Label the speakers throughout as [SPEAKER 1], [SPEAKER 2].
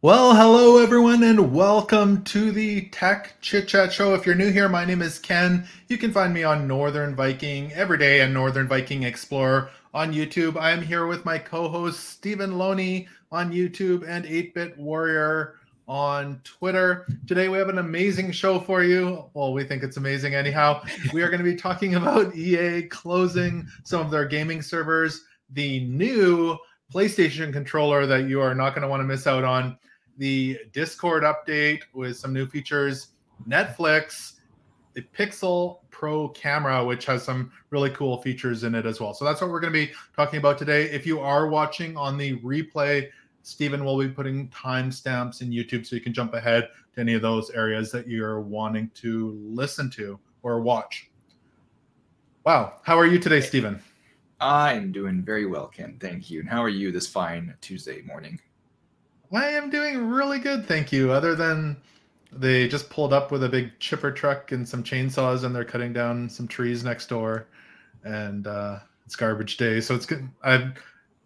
[SPEAKER 1] Well, hello everyone, and welcome to the Tech Chit Chat Show. If you're new here, my name is Ken. You can find me on Northern Viking every day and Northern Viking Explorer on YouTube. I am here with my co-host Stephen Loney on YouTube and 8-Bit Warrior on Twitter. Today we have an amazing show for you. Well, we think it's amazing anyhow. We are going to be talking about EA closing some of their gaming servers, the new PlayStation controller that you are not going to want to miss out on the Discord update with some new features, Netflix, the Pixel Pro camera, which has some really cool features in it as well. So that's what we're going to be talking about today. If you are watching on the replay, Stephen will be putting timestamps in YouTube so you can jump ahead to any of those areas that you're wanting to listen to or watch. Wow. How are you today, Stephen?
[SPEAKER 2] I'm doing very well, Ken. Thank you. And how are you this fine Tuesday morning?
[SPEAKER 1] I am doing really good, thank you. Other than they just pulled up with a big chipper truck and some chainsaws, and they're cutting down some trees next door, and uh, it's garbage day. So it's good. I've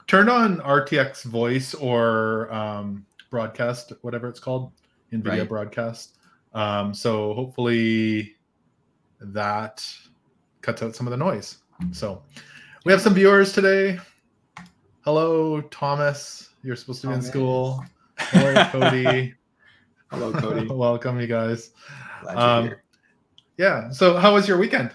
[SPEAKER 1] turned on RTX voice or um, broadcast, whatever it's called, NVIDIA right. broadcast. Um, so hopefully that cuts out some of the noise. So we have some viewers today. Hello, Thomas. You're supposed to be in school. Hello, Cody.
[SPEAKER 2] Hello, Cody.
[SPEAKER 1] Welcome, you guys. Um, yeah. So, how was your weekend?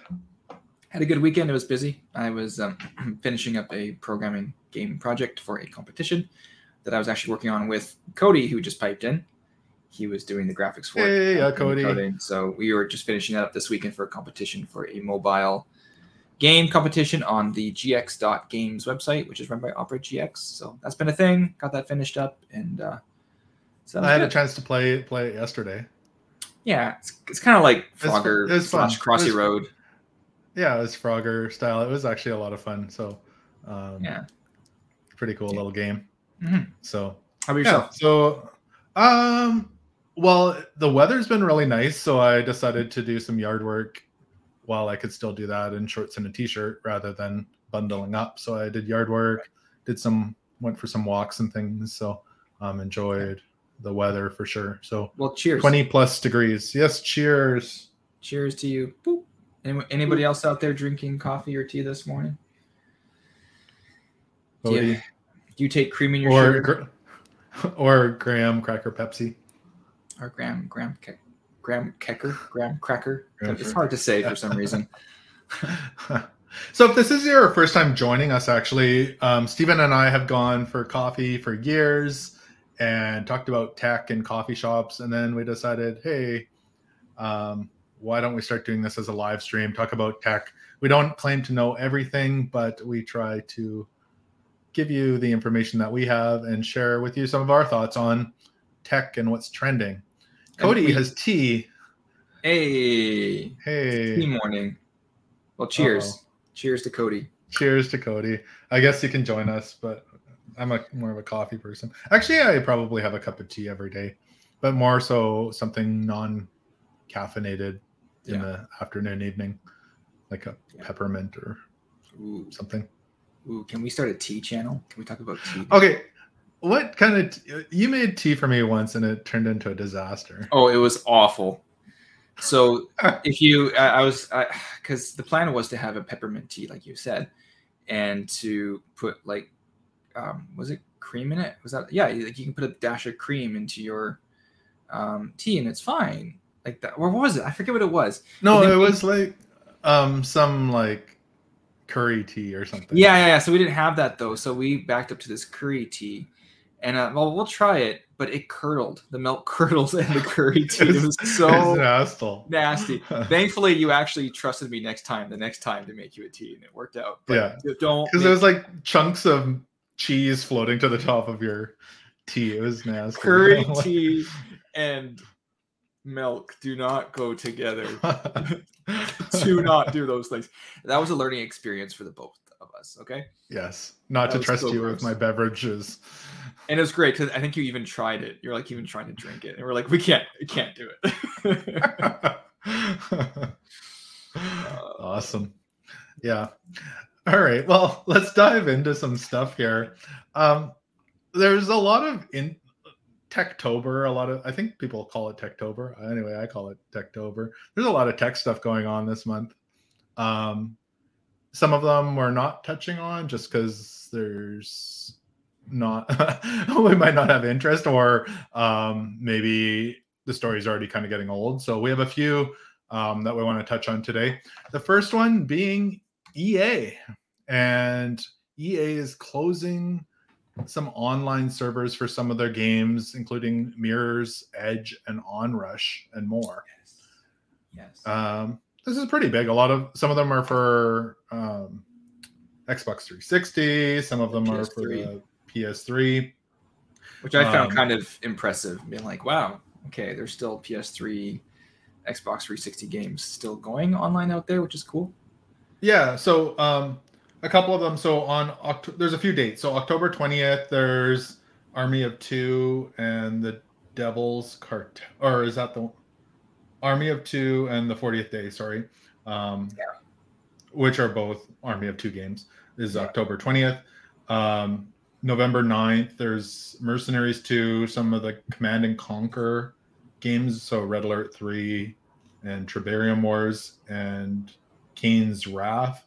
[SPEAKER 2] Had a good weekend. It was busy. I was um, finishing up a programming game project for a competition that I was actually working on with Cody, who just piped in. He was doing the graphics for
[SPEAKER 1] hey, it. Yeah, Cody.
[SPEAKER 2] Coding. So we were just finishing that up this weekend for a competition for a mobile game competition on the gx.games website, which is run by Opera GX. So that's been a thing. Got that finished up, and uh,
[SPEAKER 1] so I had good. a chance to play play it yesterday.
[SPEAKER 2] Yeah, it's, it's kind of like Frogger it's, slash Crossy Road.
[SPEAKER 1] Yeah, it was Frogger style. It was actually a lot of fun. So um,
[SPEAKER 2] yeah,
[SPEAKER 1] pretty cool
[SPEAKER 2] yeah.
[SPEAKER 1] little game.
[SPEAKER 2] Mm-hmm.
[SPEAKER 1] So
[SPEAKER 2] how about yourself?
[SPEAKER 1] Yeah, so um, well, the weather's been really nice, so I decided to do some yard work while I could still do that in shorts and a t-shirt rather than bundling up. So I did yard work, did some went for some walks and things. So um enjoyed the weather for sure. So
[SPEAKER 2] well, cheers.
[SPEAKER 1] 20 plus degrees. Yes, cheers.
[SPEAKER 2] Cheers to you. Boop. Anybody else out there drinking coffee or tea this morning? Do you, do you, take cream in your
[SPEAKER 1] or,
[SPEAKER 2] sugar?
[SPEAKER 1] or graham cracker Pepsi?
[SPEAKER 2] Or graham graham Graham Kecker, Graham Cracker. It's hard to say for some reason.
[SPEAKER 1] so, if this is your first time joining us, actually, um, Stephen and I have gone for coffee for years and talked about tech and coffee shops. And then we decided, hey, um, why don't we start doing this as a live stream? Talk about tech. We don't claim to know everything, but we try to give you the information that we have and share with you some of our thoughts on tech and what's trending. Cody we, has tea.
[SPEAKER 2] Hey.
[SPEAKER 1] Hey.
[SPEAKER 2] Tea morning. Well, cheers. Uh-oh. Cheers to Cody.
[SPEAKER 1] Cheers to Cody. I guess you can join us, but I'm a more of a coffee person. Actually, I probably have a cup of tea every day, but more so something non caffeinated in yeah. the afternoon, evening, like a yeah. peppermint or Ooh. something.
[SPEAKER 2] Ooh, can we start a tea channel? Can we talk about tea?
[SPEAKER 1] Okay, what kind of t- you made tea for me once and it turned into a disaster?
[SPEAKER 2] Oh, it was awful. So if you, I, I was, because the plan was to have a peppermint tea, like you said, and to put like, um, was it cream in it? Was that yeah? Like you can put a dash of cream into your um, tea and it's fine. Like that, or what was it? I forget what it was.
[SPEAKER 1] No, it was like um some like curry tea or something.
[SPEAKER 2] Yeah, yeah, yeah. So we didn't have that though. So we backed up to this curry tea and uh, well, we'll try it, but it curdled. The milk curdles in the curry tea. it was so nasty. nasty. Thankfully, you actually trusted me next time. The next time to make you a tea, and it worked out.
[SPEAKER 1] But
[SPEAKER 2] yeah, don't
[SPEAKER 1] because make... it was like chunks of cheese floating to the top of your tea. It was nasty.
[SPEAKER 2] Curry tea and milk do not go together. do not do those things. That was a learning experience for the both of us. Okay.
[SPEAKER 1] Yes, not that to trust so you gross. with my beverages
[SPEAKER 2] and it was great because I think you even tried it. You're like even trying to drink it, and we're like, we can't, we can't do it.
[SPEAKER 1] awesome. Yeah. All right. Well, let's dive into some stuff here. Um, there's a lot of in Techtober. A lot of I think people call it Techtober. Anyway, I call it Techtober. There's a lot of tech stuff going on this month. Um, some of them we're not touching on just because there's not we might not have interest or um, maybe the story is already kind of getting old. So we have a few um, that we want to touch on today. The first one being EA, and EA is closing some online servers for some of their games, including Mirror's Edge and Onrush and more.
[SPEAKER 2] Yes. yes.
[SPEAKER 1] Um, this is pretty big. A lot of some of them are for um, Xbox 360. Some of them PS3. are for the PS3,
[SPEAKER 2] which I found um, kind of impressive. Being like, wow, okay, there's still PS3, Xbox 360 games still going online out there, which is cool.
[SPEAKER 1] Yeah. So um, a couple of them. So on October, there's a few dates. So October 20th, there's Army of Two and the Devil's Cartel, or is that the Army of Two and the 40th Day? Sorry. Um, yeah. Which are both Army of Two games. This is yeah. October 20th. Um, November 9th, there's Mercenaries 2, some of the Command and Conquer games. So Red Alert 3 and Tiberium Wars and Kane's Wrath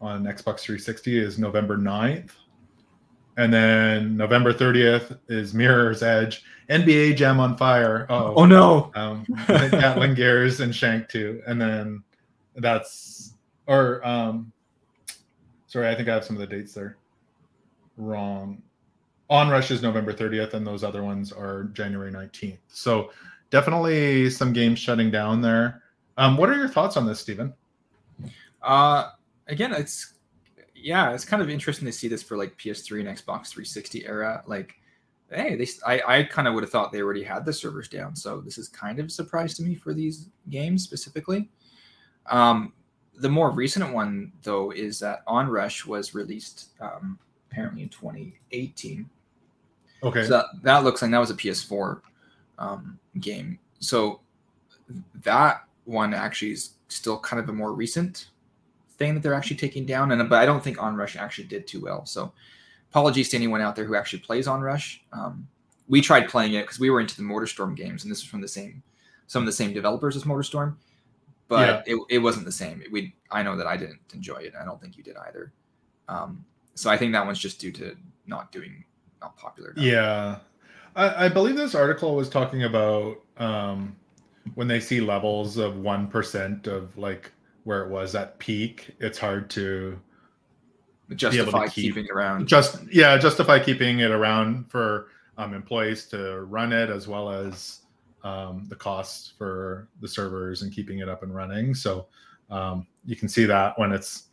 [SPEAKER 1] on Xbox 360 is November 9th. And then November 30th is Mirror's Edge, NBA Jam on Fire.
[SPEAKER 2] Uh-oh. Oh no.
[SPEAKER 1] Um, Gatling Gears and Shank 2. And then that's, or, um, sorry, I think I have some of the dates there wrong. Onrush is November 30th, and those other ones are January 19th. So definitely some games shutting down there. Um, what are your thoughts on this, Stephen?
[SPEAKER 2] Uh, again, it's yeah, it's kind of interesting to see this for like PS3 and Xbox 360 era. Like, hey, they I, I kind of would have thought they already had the servers down. So this is kind of a surprise to me for these games specifically. Um, the more recent one though is that Onrush was released um, apparently in 2018.
[SPEAKER 1] Okay.
[SPEAKER 2] So that, that looks like that was a PS4 um, game. So that one actually is still kind of a more recent thing that they're actually taking down. And but I don't think Onrush actually did too well. So apologies to anyone out there who actually plays Onrush. Um, we tried playing it because we were into the Motorstorm games, and this is from the same some of the same developers as Motorstorm, but yeah. it, it wasn't the same. We I know that I didn't enjoy it. I don't think you did either. Um, so I think that one's just due to not doing not popular.
[SPEAKER 1] Enough. Yeah, I, I, believe this article was talking about um, when they see levels of one percent of like where it was at peak. It's hard to
[SPEAKER 2] justify keep, keeping it around.
[SPEAKER 1] Just yeah, justify keeping it around for um, employees to run it as well as um, the costs for the servers and keeping it up and running. So um, you can see that when it's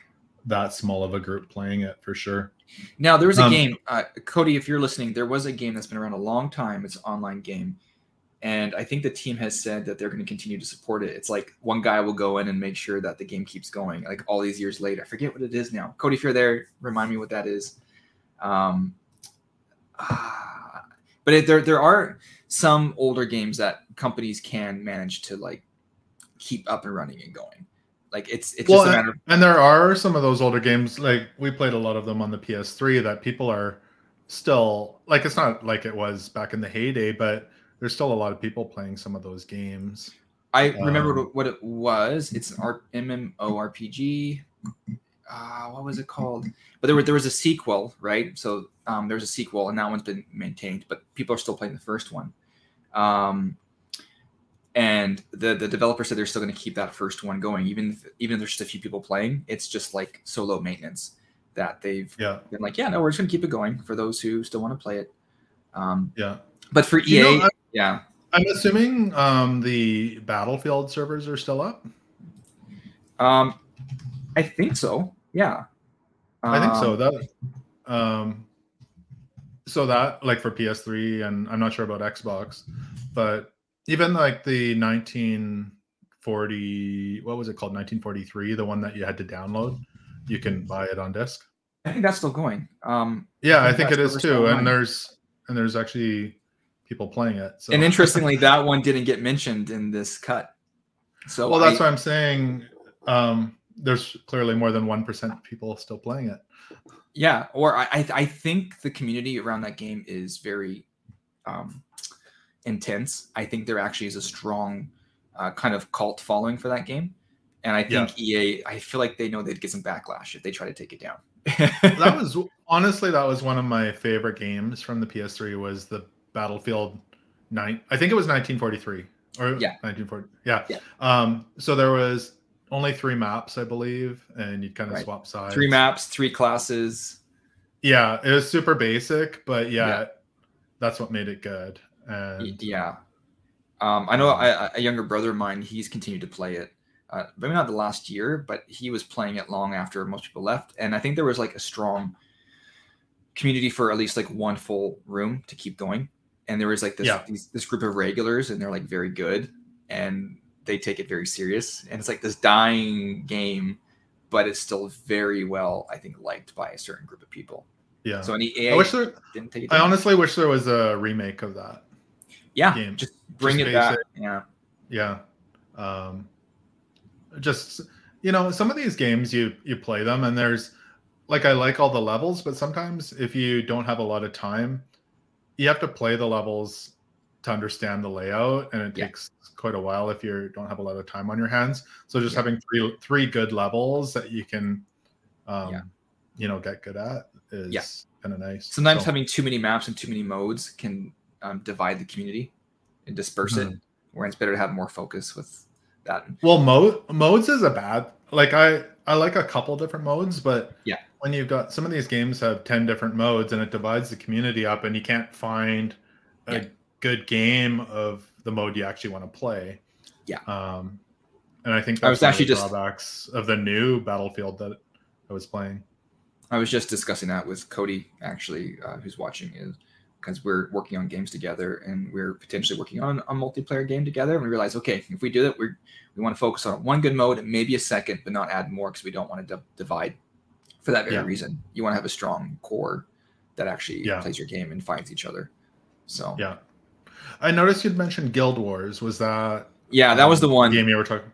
[SPEAKER 1] that small of a group playing it for sure.
[SPEAKER 2] Now there was a um, game, uh, Cody. If you're listening, there was a game that's been around a long time. It's an online game, and I think the team has said that they're going to continue to support it. It's like one guy will go in and make sure that the game keeps going. Like all these years later, I forget what it is now. Cody, if you're there, remind me what that is. Um, ah, but it, there there are some older games that companies can manage to like keep up and running and going. Like it's it's well, just a matter. Of-
[SPEAKER 1] and there are some of those older games. Like we played a lot of them on the PS3 that people are still like. It's not like it was back in the heyday, but there's still a lot of people playing some of those games.
[SPEAKER 2] I um, remember what it was. It's an R- MMORPG. Uh, what was it called? But there, were, there was a sequel, right? So um, there was a sequel, and that one's been maintained, but people are still playing the first one. Um, and the the developer said they're still going to keep that first one going even if, even if there's just a few people playing it's just like so low maintenance that they've
[SPEAKER 1] yeah.
[SPEAKER 2] been like yeah no we're just going to keep it going for those who still want to play it. Um
[SPEAKER 1] yeah.
[SPEAKER 2] but for ea know, yeah.
[SPEAKER 1] I'm assuming um the battlefield servers are still up?
[SPEAKER 2] Um i think so yeah.
[SPEAKER 1] I think so. Um, that um so that like for ps3 and i'm not sure about xbox but even like the 1940 what was it called? 1943 the one that you had to download? You can buy it on disc
[SPEAKER 2] i think that's still going. Um
[SPEAKER 1] yeah i think, I think it is too and there's and there's actually people playing it
[SPEAKER 2] so. and interestingly that one didn't get mentioned in this cut. So
[SPEAKER 1] well that's I, what i'm saying um there's clearly more than 1% people still playing it.
[SPEAKER 2] Yeah or i i think the community around that game is very um intense, I think there actually is a strong uh, kind of cult following for that game. And I think EA, I feel like they know they'd get some backlash if they try to take it down.
[SPEAKER 1] that was honestly that was one of my favorite games from the PS3 was the Battlefield nine. I think it was 1943 or
[SPEAKER 2] Yeah.
[SPEAKER 1] 1940. Yeah.
[SPEAKER 2] Yeah.
[SPEAKER 1] Um. So there was only three maps, I believe, and you'd kind of
[SPEAKER 2] Right.
[SPEAKER 1] swap sides.
[SPEAKER 2] Three maps, three classes.
[SPEAKER 1] Yeah, it was super basic, but yeah,
[SPEAKER 2] Yeah.
[SPEAKER 1] that's what made it good. And
[SPEAKER 2] Yeah. Um, I know a, a younger brother of mine, he's continued to play it. Uh, maybe not the last year, but he was playing it long after most people left. And I think there was like a strong community for at least like one full room to keep going. And there was like this
[SPEAKER 1] Yeah.
[SPEAKER 2] these, this group of regulars, and they're like very good, and they take it very serious. And it's like this dying game, but it's still very well, I think, liked by a certain group of people.
[SPEAKER 1] yeah,
[SPEAKER 2] So any EA
[SPEAKER 1] I wish there.
[SPEAKER 2] didn't take it.
[SPEAKER 1] I honestly wish there was a remake of that.
[SPEAKER 2] Yeah,
[SPEAKER 1] game.
[SPEAKER 2] just bring
[SPEAKER 1] Just
[SPEAKER 2] it back. Yeah.
[SPEAKER 1] Yeah. Um, just you know, some of these games you you play them and there's like I like all the levels, but sometimes if you don't have a lot of time, you have to play the levels to understand the layout, and it
[SPEAKER 2] Yeah.
[SPEAKER 1] takes quite a while if you don't have a lot of time on your hands. So just
[SPEAKER 2] Yeah.
[SPEAKER 1] having three three good levels that you can, um,
[SPEAKER 2] Yeah.
[SPEAKER 1] you know, get good at is kind of nice.
[SPEAKER 2] Sometimes
[SPEAKER 1] So-
[SPEAKER 2] having too many maps and too many modes can um, divide the community and disperse it.
[SPEAKER 1] Mhm.
[SPEAKER 2] Where it's better to have more focus with that.
[SPEAKER 1] Well, mode modes is a bad. Like I I like a couple different modes, but
[SPEAKER 2] Yeah.
[SPEAKER 1] when you've got some of these games have ten different modes and it divides the community up, and you can't find a
[SPEAKER 2] Yeah.
[SPEAKER 1] good game of the mode you actually want to play.
[SPEAKER 2] Yeah.
[SPEAKER 1] Um, and I think
[SPEAKER 2] I was actually
[SPEAKER 1] the
[SPEAKER 2] just-
[SPEAKER 1] drawbacks of the new Battlefield that I was playing.
[SPEAKER 2] I was just discussing that with Cody, actually, uh, who's watching, is because we're working on games together and we're potentially working on a multiplayer game together. And we realize, okay, if we do that, we we want to focus on one good mode and maybe a second, but not add more because we don't want to di- divide. For that very
[SPEAKER 1] Yeah.
[SPEAKER 2] reason, you want to have a strong core that actually
[SPEAKER 1] Yeah.
[SPEAKER 2] plays your game and finds each other. So
[SPEAKER 1] Yeah. I noticed you'd mentioned Guild Wars. Was that
[SPEAKER 2] yeah, that was the
[SPEAKER 1] um,
[SPEAKER 2] one.
[SPEAKER 1] game you were talking?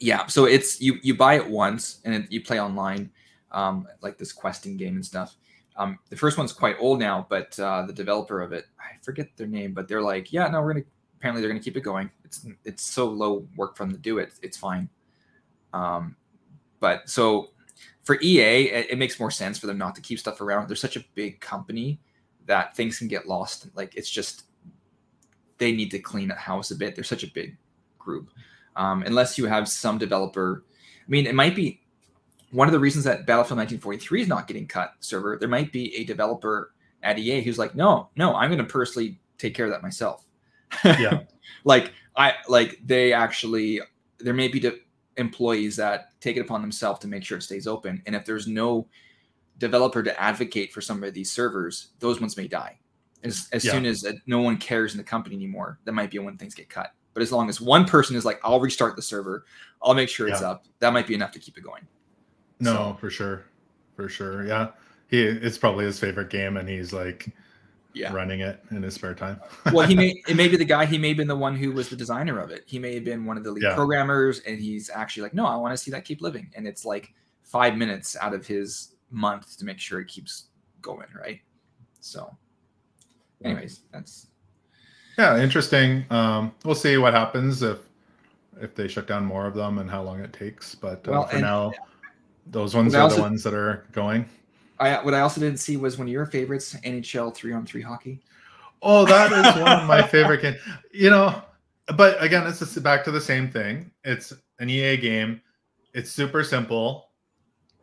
[SPEAKER 2] Yeah, so it's you you buy it once and it, you play online, um, like this questing game and stuff. Um, the first one's quite old now, but uh, the developer of it, I forget their name, but they're like, yeah, no, we're gonna. Apparently, they're gonna keep it going. It's it's so low work for them to do it. It's fine. Um, but so for EA, it, it makes more sense for them not to keep stuff around. They're such a big company that things can get lost. Like it's just they need to clean that house a bit. They're such a big group. Um, unless you have some developer. I mean, it might be one of the reasons that Battlefield 1943 is not getting cut server. There might be a developer at EA who's like, no, no, I'm going to personally take care of that myself.
[SPEAKER 1] Yeah.
[SPEAKER 2] like I like they actually there may be de- employees that take it upon themselves to make sure it stays open, and if there's no developer to advocate for some of these servers, those ones may die. As, as
[SPEAKER 1] Yeah.
[SPEAKER 2] soon as uh, no one cares in the company anymore, that might be when things get cut. But as long as one person is like, I'll restart the server, I'll make sure it's
[SPEAKER 1] Yeah.
[SPEAKER 2] up, that might be enough to keep it going.
[SPEAKER 1] No,
[SPEAKER 2] So-
[SPEAKER 1] for sure, for sure. Yeah, he it's probably his favorite game, and he's like
[SPEAKER 2] Yeah.
[SPEAKER 1] running it in his spare time.
[SPEAKER 2] well, he may it may be the guy. He may have been the one who was the designer of it. He may have been one of the lead
[SPEAKER 1] Yeah.
[SPEAKER 2] programmers, and he's actually like, no, I want to see that keep living. And it's like five minutes out of his month to make sure it keeps going, right? So, anyways, that's
[SPEAKER 1] yeah, interesting. Um, we'll see what happens if if they shut down more of them and how long it takes. But uh,
[SPEAKER 2] Well,
[SPEAKER 1] for now, those ones are
[SPEAKER 2] also-
[SPEAKER 1] the ones that are going.
[SPEAKER 2] I. What I also didn't see was one of your favorites, NHL three on three hockey.
[SPEAKER 1] Oh, that is one of my favorite games. You know, but again, it's just back to the same thing. It's an EA game. It's super simple,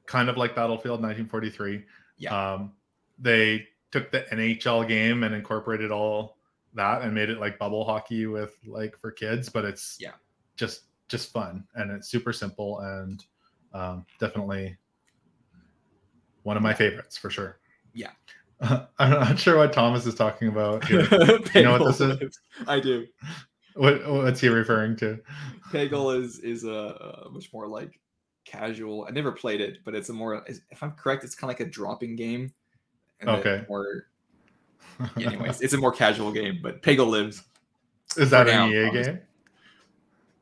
[SPEAKER 1] kind of like Battlefield 1943.
[SPEAKER 2] Yeah.
[SPEAKER 1] Um, they took the NHL game and incorporated all that and made it like bubble hockey with like for kids, but it's
[SPEAKER 2] Yeah.
[SPEAKER 1] just just fun and it's super simple and um, definitely one of my favorites for sure.
[SPEAKER 2] Yeah.
[SPEAKER 1] I'm not sure what Thomas is talking about
[SPEAKER 2] you
[SPEAKER 1] know what this is?
[SPEAKER 2] I do.
[SPEAKER 1] What what's he referring to?
[SPEAKER 2] Peggle is is a, a much more like casual. I never played it, but it's a more. If I'm correct, it's kind of like a dropping game. and
[SPEAKER 1] Okay.
[SPEAKER 2] More. Anyways, it's a more casual game, but Peggle lives.
[SPEAKER 1] is that
[SPEAKER 2] now,
[SPEAKER 1] an EA
[SPEAKER 2] Thomas.
[SPEAKER 1] game?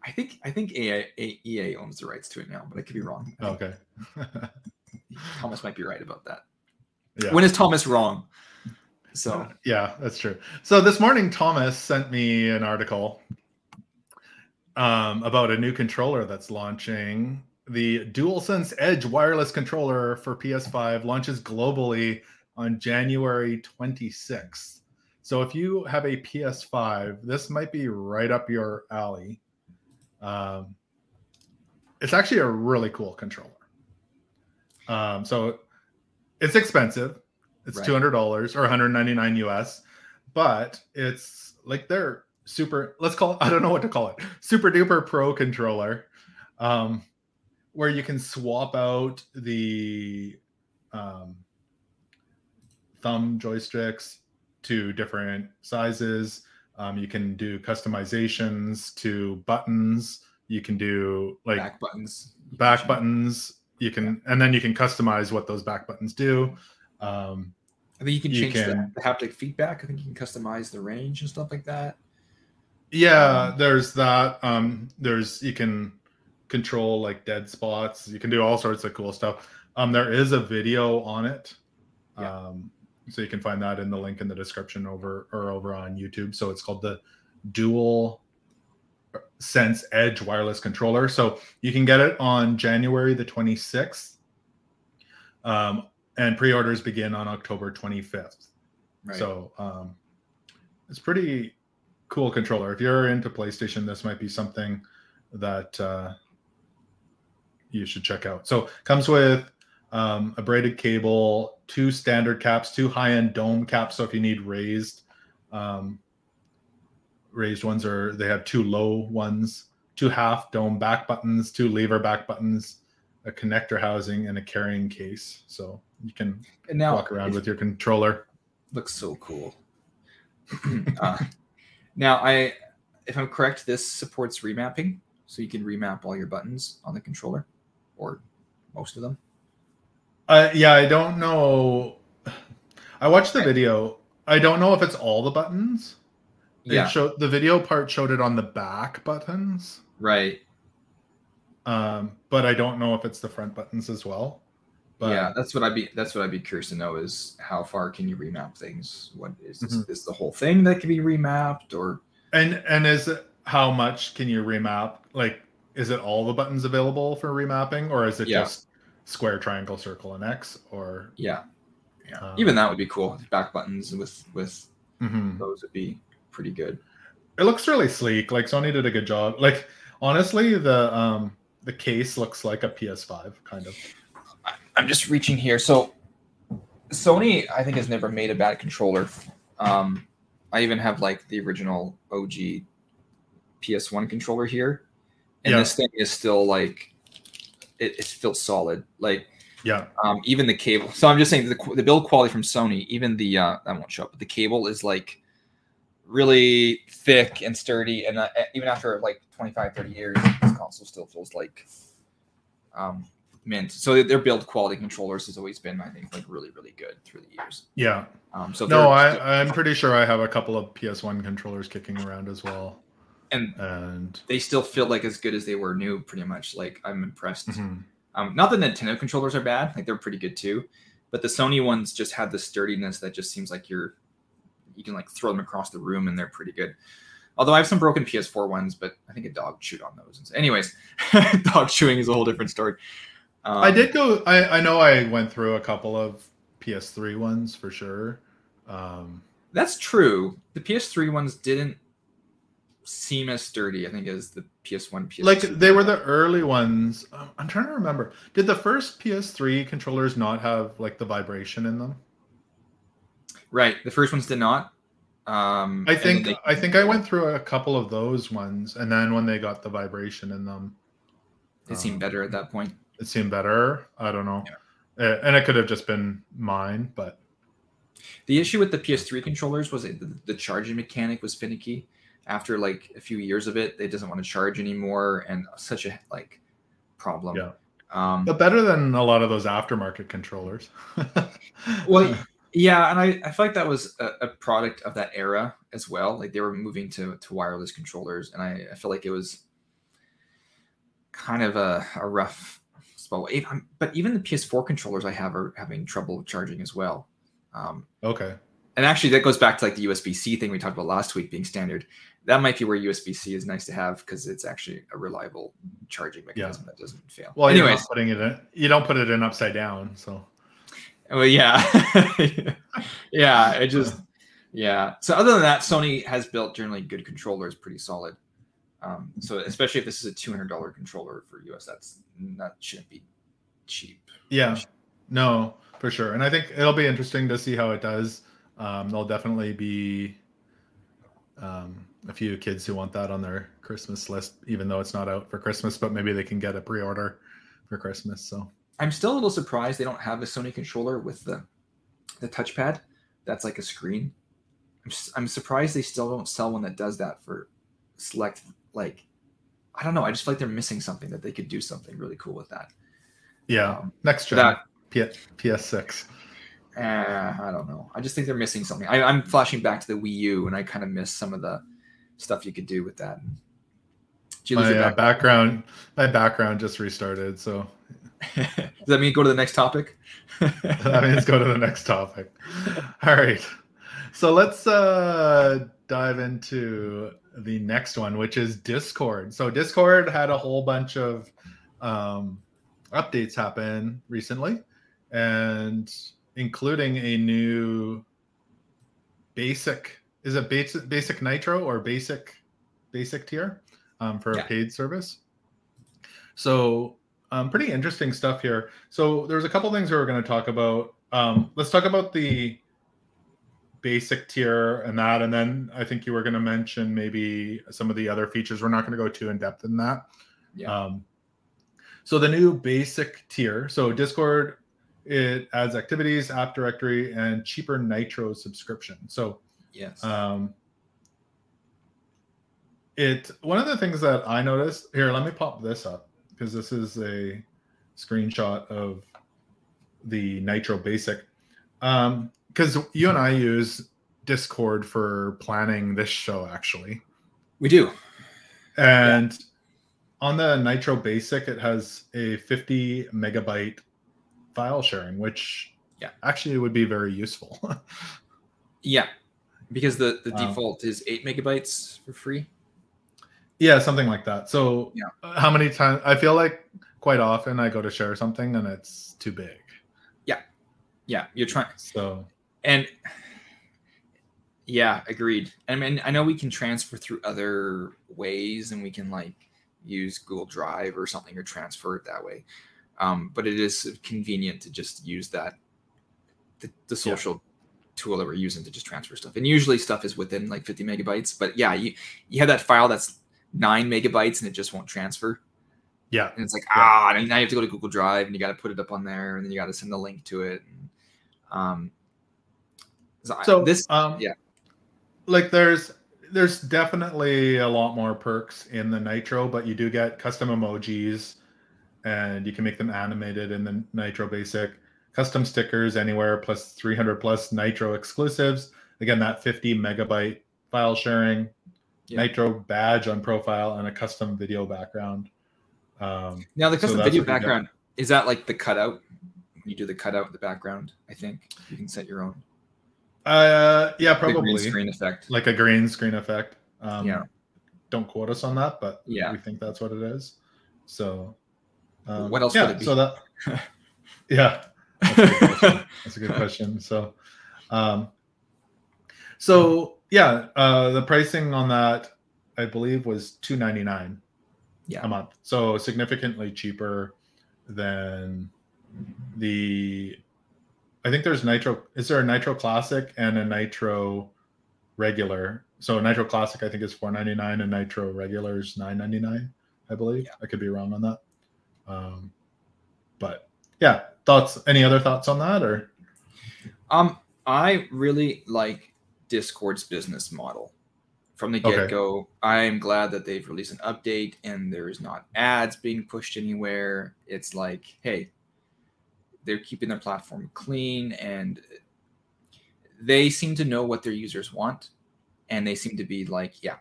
[SPEAKER 2] I think I think EA, EA owns the rights to it now, but I could be wrong.
[SPEAKER 1] Okay.
[SPEAKER 2] Thomas might be right about that.
[SPEAKER 1] yeah.
[SPEAKER 2] When is Thomas wrong? So
[SPEAKER 1] yeah, that's true. So this morning, Thomas sent me an article um, about a new controller that's launching. The DualSense Edge wireless controller for PS5 launches globally on January 26th. So if you have a PS5, this might be right up your alley. Um, it's actually a really cool controller. Um, so it's expensive. It's
[SPEAKER 2] Right.
[SPEAKER 1] two hundred dollars or one hundred ninety nine US, but it's like they're super. Let's call it. I don't know what to call it. Super duper pro controller, um, where you can swap out the um, thumb joysticks to different sizes. Um, you can do customizations to buttons. You can do like
[SPEAKER 2] back buttons.
[SPEAKER 1] back buttons you can and then you can customize what those back buttons do um
[SPEAKER 2] I think you can
[SPEAKER 1] You
[SPEAKER 2] change the, the haptic feedback. I think you can customize the range and stuff like that.
[SPEAKER 1] yeah
[SPEAKER 2] Um,
[SPEAKER 1] there's that um there's you can control like dead spots you can do all sorts of cool stuff um there is a video on it
[SPEAKER 2] Yeah.
[SPEAKER 1] um so you can find that in the link in the description over or over on youtube so it's called the dual sense edge wireless controller so you can get it on january the 26th um, and pre-orders begin on october 25th
[SPEAKER 2] Right.
[SPEAKER 1] So um, it's pretty cool controller. If you're into PlayStation, this might be something that uh, you should check out. So comes with um, a braided cable, two standard caps, two high-end dome caps. So if you need raised um, raised ones, or they have two low ones, two half dome back buttons, two lever back buttons, a connector housing, and a carrying case. So you can
[SPEAKER 2] and now
[SPEAKER 1] walk around with your controller.
[SPEAKER 2] looks so cool. uh, now, I, if I'm correct, this supports remapping, so you can remap all your buttons on the controller, or most of them.
[SPEAKER 1] Uh, yeah, I don't know. I watched the video. I don't know if it's all the buttons.
[SPEAKER 2] Yeah,
[SPEAKER 1] It showed the video part showed it on the back buttons,
[SPEAKER 2] right.
[SPEAKER 1] um, but I don't know if it's the front buttons as well. But
[SPEAKER 2] yeah, that's what I'd be. That's what I'd be curious to know is how far can you remap things? What is this,
[SPEAKER 1] Mhm.
[SPEAKER 2] is the whole thing that can be remapped, or
[SPEAKER 1] and and is it how much can you remap? Like, is it all the buttons available for remapping, or is it
[SPEAKER 2] Yeah.
[SPEAKER 1] just square, triangle, circle, and X? Or
[SPEAKER 2] yeah,
[SPEAKER 1] um,
[SPEAKER 2] even that would be cool. Back buttons with with
[SPEAKER 1] mhm.
[SPEAKER 2] those would be pretty good.
[SPEAKER 1] it looks really sleek. Like Sony did a good job. Like honestly, the um the case looks like a PS5 kind of.
[SPEAKER 2] I- I'm just reaching here. So Sony, I think, has never made a bad controller. Um, I even have like the original OG PS1 controller here, and
[SPEAKER 1] Yeah.
[SPEAKER 2] this thing is still like it, it feels solid. Like
[SPEAKER 1] Yeah.
[SPEAKER 2] um, even the cable. So I'm just saying the, the build quality from Sony, even the uh, that won't show up, but the cable is like really thick and sturdy. And uh, even after like 25, 30 years, this console still feels like um, mint. So their build quality controllers has always been, I think, like really, really good through the years.
[SPEAKER 1] Yeah.
[SPEAKER 2] Um, so
[SPEAKER 1] No, I I'm pretty sure I have a couple of PS1 controllers kicking around as well.
[SPEAKER 2] And
[SPEAKER 1] And
[SPEAKER 2] they still feel like as good as they were new, pretty much. Like I'm impressed.
[SPEAKER 1] mhm.
[SPEAKER 2] Um, not that Nintendo controllers are bad; like they're pretty good too. But the Sony ones just have the sturdiness that just seems like you're you can like throw them across the room and they're pretty good. Although I have some broken PS4 ones, but I think a dog chewed on those. Anyways, dog chewing is a whole different story. Um,
[SPEAKER 1] I did go I I know I went through a couple of PS3 ones for sure. Um
[SPEAKER 2] That's true. The PS3 ones didn't seem as sturdy, I think, as the PS1, PS2.
[SPEAKER 1] like they were the early ones. Um, I'm trying to remember. Did the first PS3 controllers not have like the vibration in them?
[SPEAKER 2] right. The first ones did not. Um,
[SPEAKER 1] I think
[SPEAKER 2] they-
[SPEAKER 1] I think I went through a couple of those ones, and then when they got the vibration in them,
[SPEAKER 2] it seemed
[SPEAKER 1] um,
[SPEAKER 2] better at that point.
[SPEAKER 1] It seemed better. I don't know, Uh, and it could have just been mine, but
[SPEAKER 2] The issue with the PS3 controllers was it, the, the charging mechanic was finicky. After like a few years of it, it doesn't want to charge anymore, and such a like problem.
[SPEAKER 1] Yeah.
[SPEAKER 2] Um,
[SPEAKER 1] but better than a lot of those aftermarket controllers.
[SPEAKER 2] well, yeah, and I, I feel like that was a, a product of that era as well. Like they were moving to to wireless controllers, and I, I feel like it was kind of a, a rough spot. If But even the PS4 controllers I have are having trouble charging as well. Um,
[SPEAKER 1] okay.
[SPEAKER 2] And actually that goes back to like the USB-C thing we talked about last week being standard. That might be where USB-C is nice to have because it's actually a reliable charging mechanism that doesn't fail.
[SPEAKER 1] Well, you're
[SPEAKER 2] anyways,
[SPEAKER 1] putting it in. You don't put it in upside down. So
[SPEAKER 2] well, yeah, yeah. It just yeah. So other than that, Sony has built generally good controllers, pretty solid. Um, so especially if this is a two hundred dollar controller for US, that's that shouldn't be cheap.
[SPEAKER 1] yeah, no, for sure. And I think it'll be interesting to see how it does. Um, there'll definitely be um, a few kids who want that on their Christmas list, even though it's not out for Christmas. But maybe they can get a pre-order for Christmas. So
[SPEAKER 2] I'm still a little surprised they don't have a Sony controller with the the touchpad. That's like a screen. I'm, I'm surprised they still don't sell one that does that for select like I don't know. I just feel like they're missing something that they could do something really cool with that.
[SPEAKER 1] yeah,
[SPEAKER 2] Um,
[SPEAKER 1] next gen
[SPEAKER 2] that
[SPEAKER 1] P- PS6.
[SPEAKER 2] Uh, I don't know. I just think they're missing something. I, I'm flashing back to the Wii U, and I kind of miss some of the stuff you could do with that.
[SPEAKER 1] My uh, background, my background just restarted. So
[SPEAKER 2] Does that mean go to the next topic?
[SPEAKER 1] that means go to the next topic. All right. So let's uh, dive into the next one, which is Discord. So Discord had a whole bunch of um, updates happen recently, and including a new basic. Is it basic basic nitro or basic basic tier um, for
[SPEAKER 2] Yeah.
[SPEAKER 1] a paid service? So um, pretty interesting stuff here. So there's a couple things we we're going to talk about. Um, let's talk about the basic tier and that, and then I think you were going to mention maybe some of the other features. We're not going to go too in depth in that.
[SPEAKER 2] Yeah.
[SPEAKER 1] Um, so the new basic tier. So Discord, it adds activities, app directory, and cheaper Nitro subscription. So
[SPEAKER 2] yes.
[SPEAKER 1] um, it one of the things that I noticed here. Let me pop this up because this is a screenshot of the Nitro Basic. Because you and I use Discord for planning this show, actually,
[SPEAKER 2] we do.
[SPEAKER 1] and on the Nitro Basic, it has a 50 megabyte file sharing, which
[SPEAKER 2] Yeah.
[SPEAKER 1] actually would be very useful.
[SPEAKER 2] Yeah. Because the, the
[SPEAKER 1] Wow.
[SPEAKER 2] default is eight megabytes for free.
[SPEAKER 1] Yeah, something like that. So,
[SPEAKER 2] Yeah.
[SPEAKER 1] how many times I feel like quite often I go to share something and it's too big.
[SPEAKER 2] Yeah, yeah. You're trying
[SPEAKER 1] So,
[SPEAKER 2] and yeah, agreed. I mean, I know we can transfer through other ways and we can like use Google Drive or something or transfer it that way. Um, but it is convenient to just use that the, the
[SPEAKER 1] Yeah.
[SPEAKER 2] social tool that we're using to just transfer stuff. And usually stuff is within like 50 megabytes. But yeah, you you have that file that's nine megabytes and it just won't transfer.
[SPEAKER 1] yeah,
[SPEAKER 2] And it's like,
[SPEAKER 1] Yeah.
[SPEAKER 2] ah, and now you have to go to Google Drive and you got to put it up on there and then you got to send the link to it. And, um, so,
[SPEAKER 1] So
[SPEAKER 2] this,
[SPEAKER 1] um,
[SPEAKER 2] yeah.
[SPEAKER 1] like there's there's definitely a lot more perks in the Nitro, but you do get custom emojis, and you can make them animated in the Nitro Basic. Custom stickers anywhere plus 300 plus Nitro exclusives. Again, that 50 megabyte file sharing,
[SPEAKER 2] Yeah.
[SPEAKER 1] Nitro badge on profile, and a custom video background. Um,
[SPEAKER 2] now the custom
[SPEAKER 1] that's
[SPEAKER 2] video
[SPEAKER 1] what you get.
[SPEAKER 2] background is that like the cutout? You do the cutout of the background. I think you can set your own
[SPEAKER 1] uh, yeah, probably
[SPEAKER 2] screen effect.
[SPEAKER 1] like a green screen effect. Um,
[SPEAKER 2] Yeah.
[SPEAKER 1] Don't quote us on that, but
[SPEAKER 2] Yeah.
[SPEAKER 1] we think that's what it is. So, um,
[SPEAKER 2] What else
[SPEAKER 1] Yeah,
[SPEAKER 2] would it be?
[SPEAKER 1] so that, yeah, that's a good question. That's a good question. So, um, so yeah, uh, the pricing on that, I believe, was two ninety nine
[SPEAKER 2] Yeah.
[SPEAKER 1] a month. So significantly cheaper than the. I think there's Nitro. Is there a Nitro Classic and a Nitro regular? So Nitro Classic, I think, is four ninety nine, and Nitro regular is nine ninety nine. I believe.
[SPEAKER 2] Yeah.
[SPEAKER 1] I could be wrong on that. Um, but yeah, thoughts? Any other thoughts on that, or
[SPEAKER 2] Um, I really like Discord's business model from the get go. I'm glad that they've released an update and there's not ads being pushed anywhere. It's like, hey, they're keeping their platform clean and they seem to know what their users want and they seem to be like, yeah,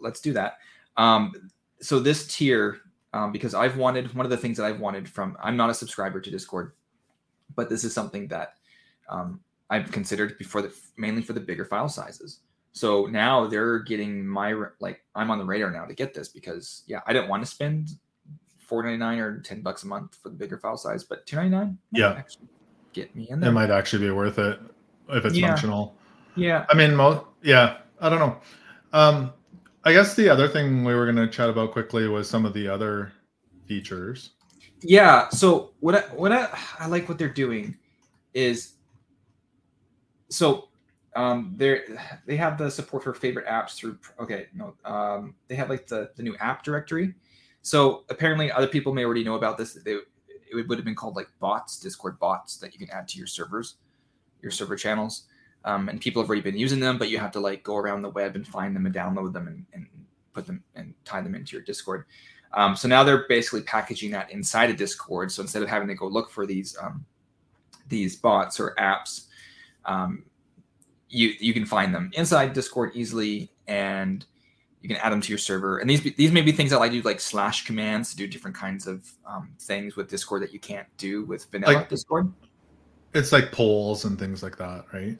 [SPEAKER 2] let's do that. Um, so this tier, um, because I've wanted one of the things that I've wanted from, I'm not a subscriber to Discord, but this is something that um, I've considered before the mainly for the bigger file sizes. So now they're getting my like I'm on the radar now to get this because yeah, I didn't want to spend four ninety nine or ten bucks a month for the bigger file size, but two ninety nine,
[SPEAKER 1] yeah,
[SPEAKER 2] get me in there.
[SPEAKER 1] It might actually be worth it if it's
[SPEAKER 2] Yeah.
[SPEAKER 1] functional.
[SPEAKER 2] Yeah,
[SPEAKER 1] I mean, mo- yeah, I don't know. Um, I guess the other thing we were going to chat about quickly was some of the other features.
[SPEAKER 2] yeah. So what I, what I, I like what they're doing is so um they're they have the support for favorite apps through okay no um they have like the the new app directory so apparently other people may already know about this they it would have been called like bots discord bots that you can add to your servers your server channels um, and people have already been using them but you have to like go around the web and find them and download them and, and put them and tie them into your discord um, so now they're basically packaging that inside of discord so instead of having to go look for these um, these bots or apps um, you you can find them inside Discord easily, and you can add them to your server. And these these may be things that I do like slash commands to do different kinds of um, things with Discord that you can't do with vanilla
[SPEAKER 1] Like-
[SPEAKER 2] Discord.
[SPEAKER 1] It's like polls and things like that, right?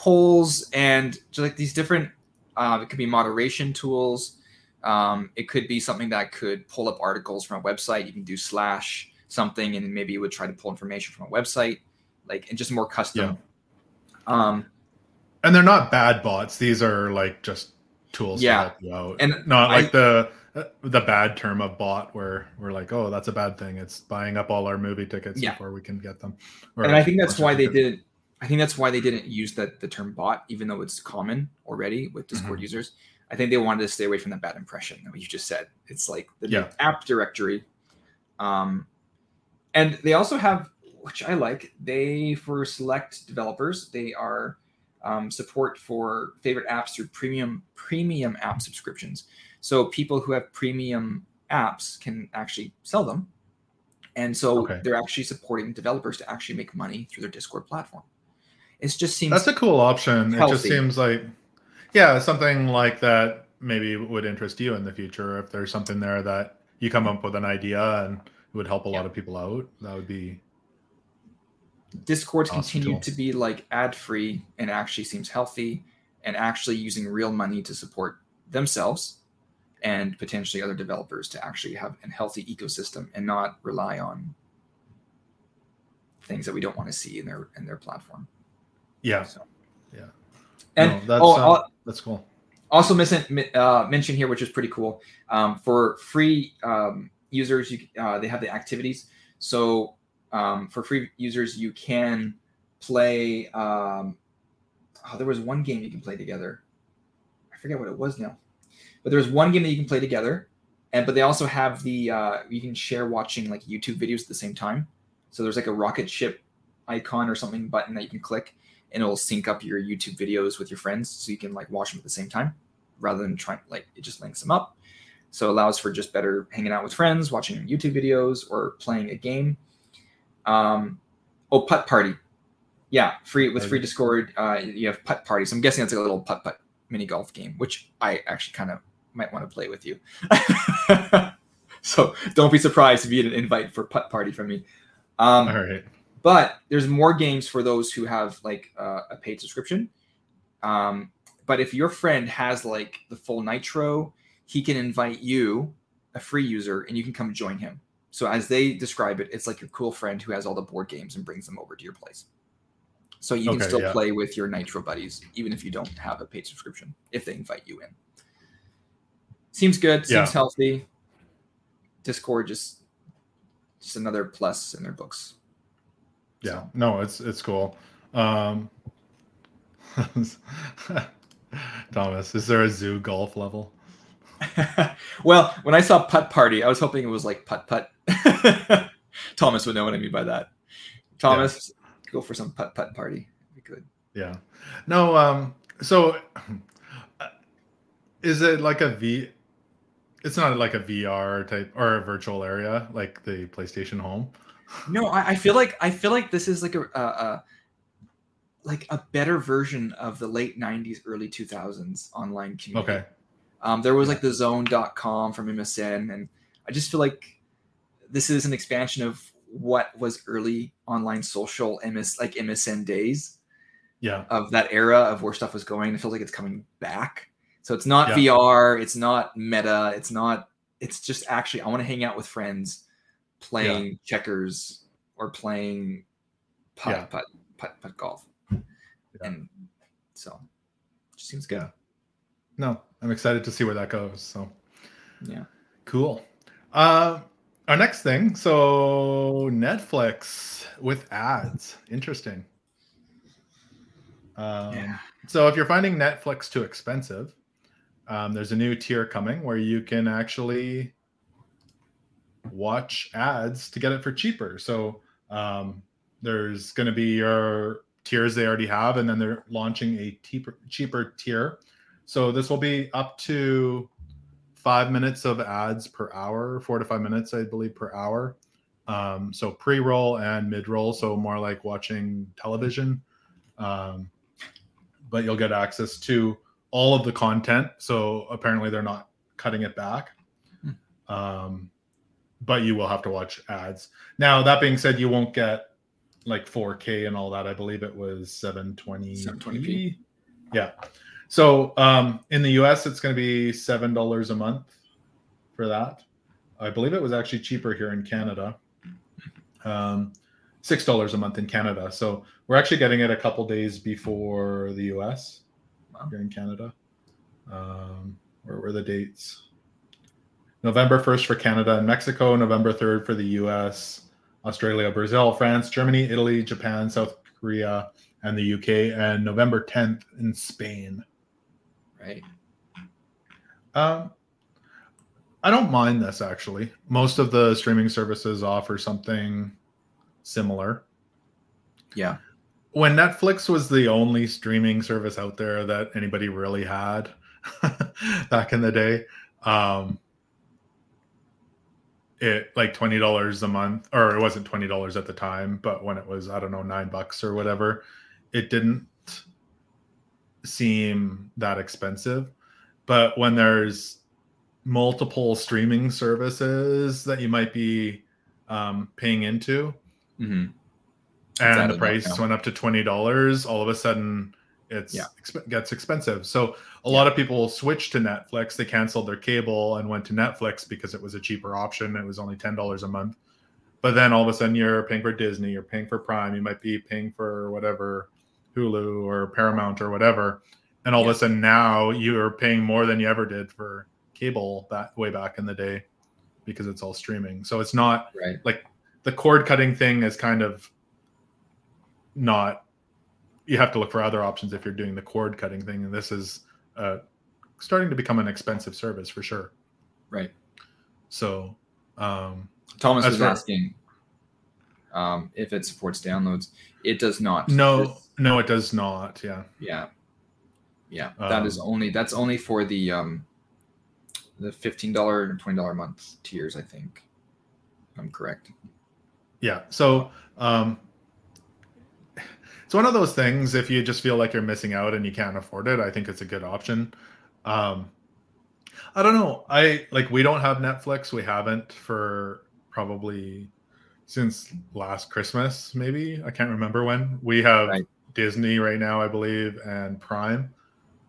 [SPEAKER 2] Polls and just like these different. Uh, it could be moderation tools. Um, it could be something that could pull up articles from a website. You can do slash something, and maybe it would try to pull information from a website, like and just more custom. yeah. Um,
[SPEAKER 1] And they're not bad bots. These are like just tools
[SPEAKER 2] Yeah.
[SPEAKER 1] to help you out.
[SPEAKER 2] And
[SPEAKER 1] not
[SPEAKER 2] I-
[SPEAKER 1] like the the bad term of bot where we're like, oh, that's a bad thing. It's buying up all our movie tickets
[SPEAKER 2] Yeah.
[SPEAKER 1] before we can get them.
[SPEAKER 2] and I think that's why they
[SPEAKER 1] tickets.
[SPEAKER 2] I think that's why they didn't use that the term bot, even though it's common already with Discord
[SPEAKER 1] Mm-hmm.
[SPEAKER 2] users. I think they wanted to stay away from that bad impression that you just said. It's like the
[SPEAKER 1] Yeah.
[SPEAKER 2] app directory, um, and they also have, which I like. They for select developers, they are um, support for favorite apps through premium premium app subscriptions. So people who have premium apps can actually sell them. And so
[SPEAKER 1] Okay.
[SPEAKER 2] they're actually supporting developers to actually make money through their Discord platform. It just seems
[SPEAKER 1] That's a cool option. It just seems like, yeah, something like that maybe would interest you in the future. If there's something there that you come up with an idea and it would help a lot of people out, that would be
[SPEAKER 2] Discord's
[SPEAKER 1] Awesome
[SPEAKER 2] continued
[SPEAKER 1] tool.
[SPEAKER 2] to be like ad free and actually seems healthy and actually using real money to support themselves and potentially other developers to actually have a healthy ecosystem and not rely on things that we don't want to see in their in their platform.
[SPEAKER 1] Yeah,
[SPEAKER 2] So,
[SPEAKER 1] yeah.
[SPEAKER 2] and
[SPEAKER 1] No, that's
[SPEAKER 2] oh,
[SPEAKER 1] uh, that's cool.
[SPEAKER 2] also mention uh, mention here, which is pretty cool. Um, for free um, users, you, uh, they have the activities. So um, for free users, you can play. Um, oh, there was one game you can play together. I forget what it was now, but there's one game that you can play together, and but they also have the uh, you can share watching like YouTube videos at the same time. So there's like a rocket ship icon or something button that you can click, and it'll sync up your YouTube videos with your friends, so you can like watch them at the same time rather than trying like it just links them up. So it allows for just better hanging out with friends, watching YouTube videos, or playing a game. Um, oh, putt party, yeah, free with free Discord. Uh, you have putt party. So I'm guessing that's like a little putt putt mini golf game, which I actually kind of might want to play with you. so don't be surprised if you get an invite for putt party from me. Um,
[SPEAKER 1] All right.
[SPEAKER 2] But there's more games for those who have like uh, a paid subscription. Um, but if your friend has like the full nitro he can invite you a free user and you can come join him. So as they describe it it's like your cool friend who has all the board games and brings them over to your place. So you can still
[SPEAKER 1] yeah.
[SPEAKER 2] play with your nitro buddies even if you don't have a paid subscription if they invite you in. Seems good seems
[SPEAKER 1] Yeah.
[SPEAKER 2] healthy. Discord just just another plus in their books
[SPEAKER 1] Yeah. No, it's it's cool. Um, Thomas, is there a zoo golf level?
[SPEAKER 2] well, when I saw putt party, I was hoping it was like putt putt. Thomas would know what I mean by that. Thomas, go for some putt putt party. Be good.
[SPEAKER 1] Yeah. No, um so uh, is it like a V it's not like a VR type or a virtual area like the PlayStation Home.
[SPEAKER 2] No, I, I feel like I feel like this is like a, a, a like a better version of the late '90s, early 2000s online community.
[SPEAKER 1] Okay.
[SPEAKER 2] Um, there was like the zone.com from MSN, and I just feel like this is an expansion of what was early online social MS like MSN days.
[SPEAKER 1] Yeah.
[SPEAKER 2] of that era of where stuff was going. It feels like it's coming back. So it's not
[SPEAKER 1] Yeah.
[SPEAKER 2] VR, it's not meta, it's not. It's just actually I want to hang out with friends, playing checkers or playing putt
[SPEAKER 1] Yeah.
[SPEAKER 2] putt putt putt golf, and so it just seems good.
[SPEAKER 1] Yeah. No, I'm excited to see where that goes. So
[SPEAKER 2] Yeah.
[SPEAKER 1] cool. Uh, our next thing. So Netflix with ads. Interesting. Um,
[SPEAKER 2] Yeah.
[SPEAKER 1] So if you're finding Netflix too expensive, um, there's a new tier coming where you can actually watch ads to get it for cheaper. So um, there's going to be your tiers they already have, and then they're launching a cheaper, cheaper tier. So this will be up to five minutes of ads per hour, four to five minutes, I believe, per hour. Um, so pre-roll and mid-roll, so more like watching television. Um, but you'll get access to all of the content. So apparently they're not cutting it back.
[SPEAKER 2] Hmm.
[SPEAKER 1] Um, but you will have to watch ads. Now that being said, you won't get like 4K and all that. I believe it was 720
[SPEAKER 2] 720p.
[SPEAKER 1] Yeah. So um, in the US, it's going to be seven dollars a month for that. I believe it was actually cheaper here in Canada. Um, six dollars a month in Canada. So we're actually getting it a couple days before the US here in Canada. Um, where were the dates? November 1st for Canada and Mexico, November 3rd for the US, Australia, Brazil, France, Germany, Italy, Japan, South Korea, and the UK, and November 10th in Spain.
[SPEAKER 2] Right.
[SPEAKER 1] Um, I don't mind this actually. Most of the streaming services offer something similar.
[SPEAKER 2] Yeah.
[SPEAKER 1] When Netflix was the only streaming service out there that anybody really had back in the day, um, it like twenty dollars a month, or it wasn't twenty dollars at the time, but when it was I don't know nine bucks or whatever, it didn't seem that expensive. But when there's multiple streaming services that you might be um, paying into,
[SPEAKER 2] hmm
[SPEAKER 1] and the price went up to twenty dollars, all of a sudden it's
[SPEAKER 2] Yeah.
[SPEAKER 1] exp- gets expensive. So a lot of people switched to Netflix. They canceled their cable and went to Netflix because it was a cheaper option. It was only ten dollars a month. But then all of a sudden you're paying for Disney, you're paying for Prime, you might be paying for whatever Hulu or Paramount or whatever. And all
[SPEAKER 2] Yeah.
[SPEAKER 1] of a sudden now you're paying more than you ever did for cable that way back in the day because it's all streaming. So it's not
[SPEAKER 2] Right.
[SPEAKER 1] the cord cutting thing is kind of not you have to look for other options if you're doing the cord cutting thing and this is uh, starting to become an expensive service for sure
[SPEAKER 2] Right.
[SPEAKER 1] so um,
[SPEAKER 2] Thomas
[SPEAKER 1] As
[SPEAKER 2] was asking um, if it supports downloads. It does not.
[SPEAKER 1] no
[SPEAKER 2] This-
[SPEAKER 1] no it does not yeah
[SPEAKER 2] yeah. Yeah. that is
[SPEAKER 1] Um,
[SPEAKER 2] only that's only for the um the fifteen dollar and twenty dollar month tiers, I think. I'm correct.
[SPEAKER 1] yeah so um, it's one of those things if you just feel like you're missing out and you can't afford it i think it's a good option um, i don't know i like we don't have netflix we haven't for probably since last christmas maybe i can't remember when we have
[SPEAKER 2] Right.
[SPEAKER 1] disney right now i believe and prime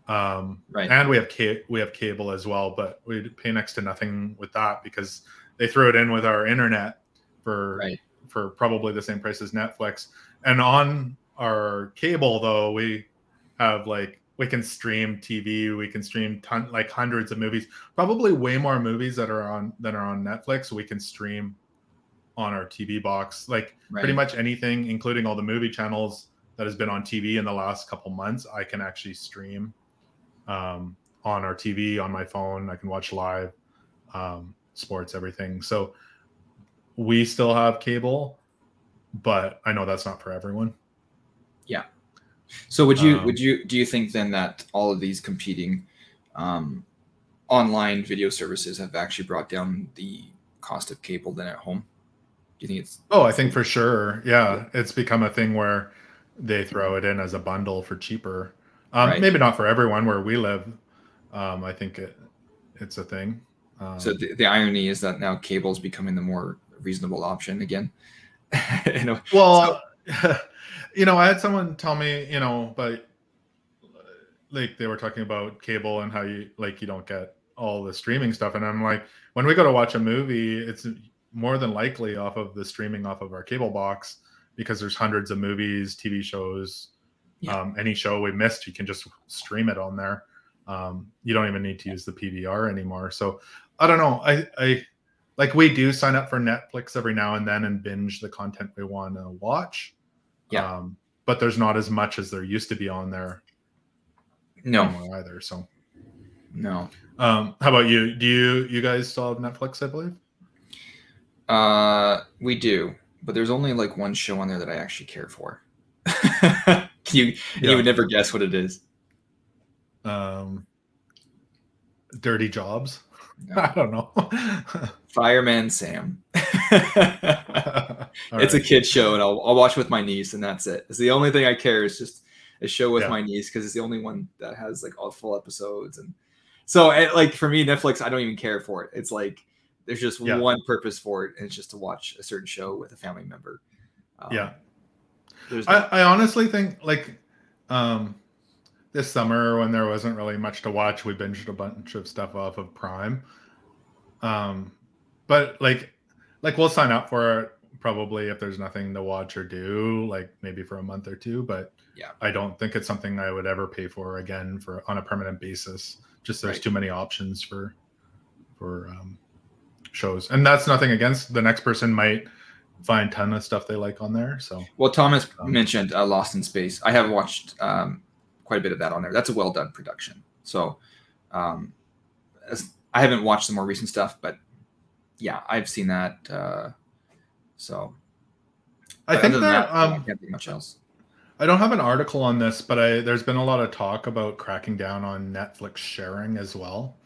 [SPEAKER 1] um,
[SPEAKER 2] Right.
[SPEAKER 1] and we have ca- we have cable as well but we pay next to nothing with that because they throw it in with our internet for
[SPEAKER 2] Right.
[SPEAKER 1] for probably the same price as Netflix. And on our cable though, we have like we can stream TV, we can stream ton like hundreds of movies, probably way more movies that are on than are on Netflix. We can stream on our TV box, like
[SPEAKER 2] Right.
[SPEAKER 1] pretty much anything, including all the movie channels that has been on TV in the last couple months. I can actually stream um, on our TV on my phone. I can watch live um, sports, everything. So we still have cable, but I know that's not for everyone.
[SPEAKER 2] So would you
[SPEAKER 1] Um,
[SPEAKER 2] would you do you think then that all of these competing um, online video services have actually brought down the cost of cable then at home? Do you think it's
[SPEAKER 1] Oh, I think for sure. Yeah, it's become a thing where they throw it in as a bundle for cheaper. Um,
[SPEAKER 2] Right.
[SPEAKER 1] Maybe not for everyone where we live. Um, I think it it's a thing. Um,
[SPEAKER 2] so the, the irony is that now cable is becoming the more reasonable option again. you know,
[SPEAKER 1] well, you know, I had someone tell me, you know, but like they were talking about cable and how you like you don't get all the streaming stuff, and I'm like, when we go to watch a movie, it's more than likely off of the streaming off of our cable box because there's hundreds of movies, TV shows, yeah. um, any show we missed, you can just stream it on there. Um, you don't even need to use the PVR anymore. So I don't know. I, I like we do sign up for Netflix every now and then and binge the content we want to watch.
[SPEAKER 2] Yeah.
[SPEAKER 1] Um, but there's not as much as there used to be on there.
[SPEAKER 2] No,
[SPEAKER 1] either. So
[SPEAKER 2] no.
[SPEAKER 1] Um, how about you? Do you you guys still have Netflix? I believe.
[SPEAKER 2] Uh, we do, but there's only like one show on there that I actually care for. you yeah. you would never guess what it is.
[SPEAKER 1] Um, Dirty Jobs. No. I don't know.
[SPEAKER 2] Fireman Sam. it's right. a kid show, and I'll, I'll watch with my niece, and that's it. It's the only thing I care. Is just a show with yeah. my niece because it's the only one that has like all full episodes, and so it, like for me, Netflix, I don't even care for it. It's like there's just yeah. one purpose for it, and it's just to watch a certain show with a family member.
[SPEAKER 1] Um, yeah, I, I honestly think like um this summer when there wasn't really much to watch, we binged a bunch of stuff off of Prime. Um, but like, like we'll sign up for it probably if there's nothing to watch or do, like maybe for a month or two. But
[SPEAKER 2] yeah,
[SPEAKER 1] I don't think it's something I would ever pay for again for on a permanent basis. Just there's right. too many options for for um, shows, and that's nothing against the next person might find ton of stuff they like on there. So
[SPEAKER 2] well, Thomas um, mentioned uh, Lost in Space. I have watched um, quite a bit of that on there. That's a well done production. So um, I haven't watched the more recent stuff, but yeah, I've seen that. Uh, so
[SPEAKER 1] I think that, that um, I
[SPEAKER 2] can't think much else.
[SPEAKER 1] I don't have an article on this, but I there's been a lot of talk about cracking down on Netflix sharing as well.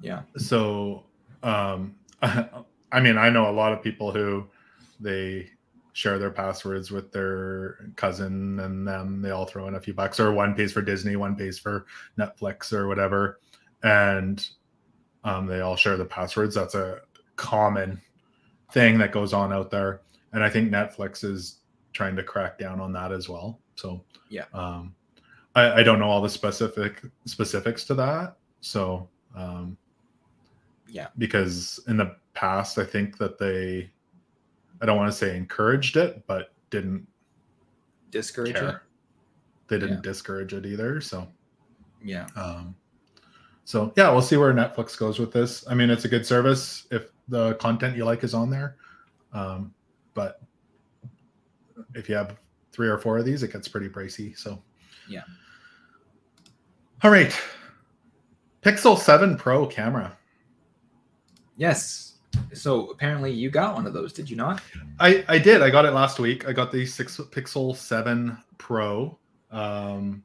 [SPEAKER 2] Yeah.
[SPEAKER 1] So, um, I mean, I know a lot of people who they share their passwords with their cousin and then they all throw in a few bucks or one pays for disney one pays for netflix or whatever and um, they all share the passwords that's a common thing that goes on out there and i think netflix is trying to crack down on that as well so
[SPEAKER 2] yeah
[SPEAKER 1] um, I, I, don't know all the specific specifics to that so um,
[SPEAKER 2] yeah
[SPEAKER 1] because in the past i think that they I don't want to say encouraged it, but didn't
[SPEAKER 2] discourage care. it.
[SPEAKER 1] They didn't yeah. discourage it either. So
[SPEAKER 2] yeah.
[SPEAKER 1] Um, so yeah, we'll see where Netflix goes with this. I mean, it's a good service if the content you like is on there. Um, but if you have three or four of these, it gets pretty pricey. So
[SPEAKER 2] yeah.
[SPEAKER 1] All right. Pixel 7 Pro camera.
[SPEAKER 2] Yes so apparently you got one of those, did you not?
[SPEAKER 1] I I did. I got it last week. I got the six Pixel Seven Pro, um,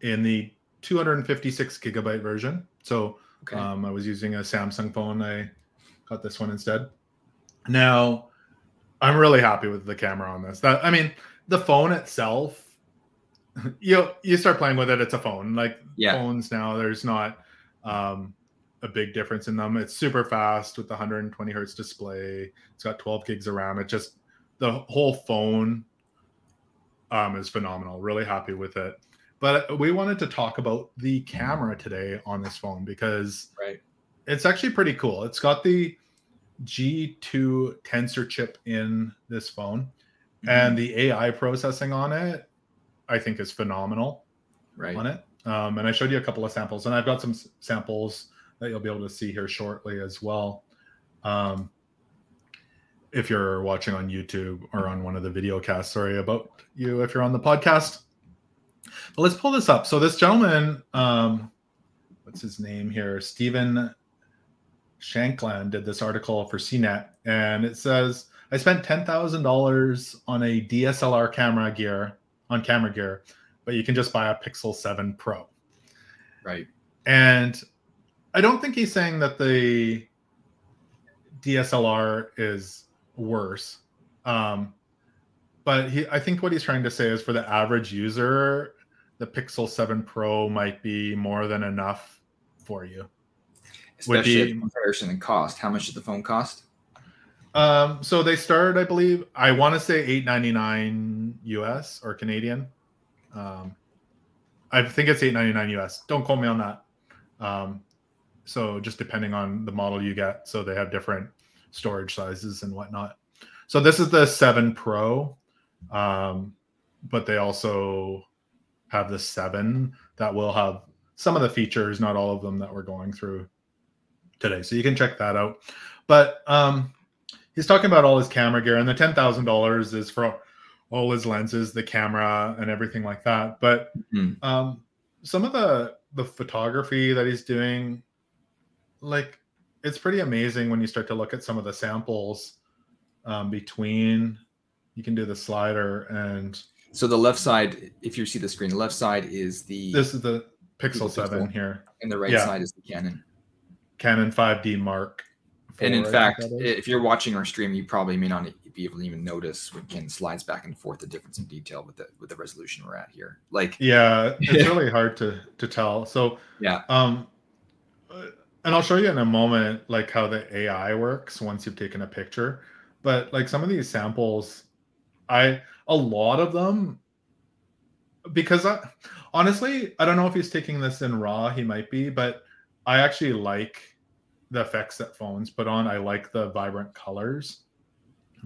[SPEAKER 1] in the 256 gigabyte version. So okay. um, I was using a Samsung phone. I got this one instead. Now, I'm really happy with the camera on this. That I mean, the phone itself, you you start playing with it. It's a phone. Like
[SPEAKER 2] yeah.
[SPEAKER 1] phones now, there's not. Um, a big difference in them. It's super fast with the 120 hertz display. It's got 12 gigs of RAM. It just the whole phone um, is phenomenal. Really happy with it. But we wanted to talk about the camera today on this phone because
[SPEAKER 2] right.
[SPEAKER 1] it's actually pretty cool. It's got the G2 tensor chip in this phone, mm-hmm. and the AI processing on it, I think, is phenomenal.
[SPEAKER 2] Right
[SPEAKER 1] on it. Um, and I showed you a couple of samples, and I've got some samples that you'll be able to see here shortly as well. Um, if you're watching on YouTube or on one of the video casts, sorry about you if you're on the podcast. But let's pull this up. So this gentleman, um, what's his name here? Stephen Shankland did this article for CNET, and it says I spent ten thousand dollars on a DSLR camera gear on camera gear, but you can just buy a Pixel Seven Pro.
[SPEAKER 2] Right.
[SPEAKER 1] And I don't think he's saying that the DSLR is worse. Um, but he, I think what he's trying to say is for the average user, the Pixel 7 Pro might be more than enough for you.
[SPEAKER 2] Especially be, in comparison in cost. How much did the phone cost?
[SPEAKER 1] Um, so they start, I believe, I want to say eight ninety nine US or Canadian. Um, I think it's eight ninety nine US. Don't quote me on that. Um, so just depending on the model you get, so they have different storage sizes and whatnot. So this is the seven Pro, um, but they also have the seven that will have some of the features, not all of them that we're going through today. So you can check that out. But um, he's talking about all his camera gear, and the ten thousand dollars is for all his lenses, the camera, and everything like that. But
[SPEAKER 2] Mhm.
[SPEAKER 1] um, some of the the photography that he's doing, like it's pretty amazing when you start to look at some of the samples um, between. You can do the slider, and
[SPEAKER 2] So the left side, if you see the screen, the left side is the
[SPEAKER 1] this is the Pixel
[SPEAKER 2] Google
[SPEAKER 1] Seven
[SPEAKER 2] Pixel.
[SPEAKER 1] here,
[SPEAKER 2] and the right
[SPEAKER 1] yeah.
[SPEAKER 2] side is the Canon.
[SPEAKER 1] Canon 5D Mark.
[SPEAKER 2] And in fact, if you're watching our stream, you probably may not be able to even notice when Ken slides back and forth the difference in detail with the with the resolution we're at here. Like,
[SPEAKER 1] yeah it's really hard to to tell so
[SPEAKER 2] Yeah.
[SPEAKER 1] um uh, and i'll show you in a moment like how the ai works once you've taken a picture but like some of these samples i a lot of them because i honestly i don't know if he's taking this in raw he might be but i actually like the effects that phones put on. I like the vibrant colors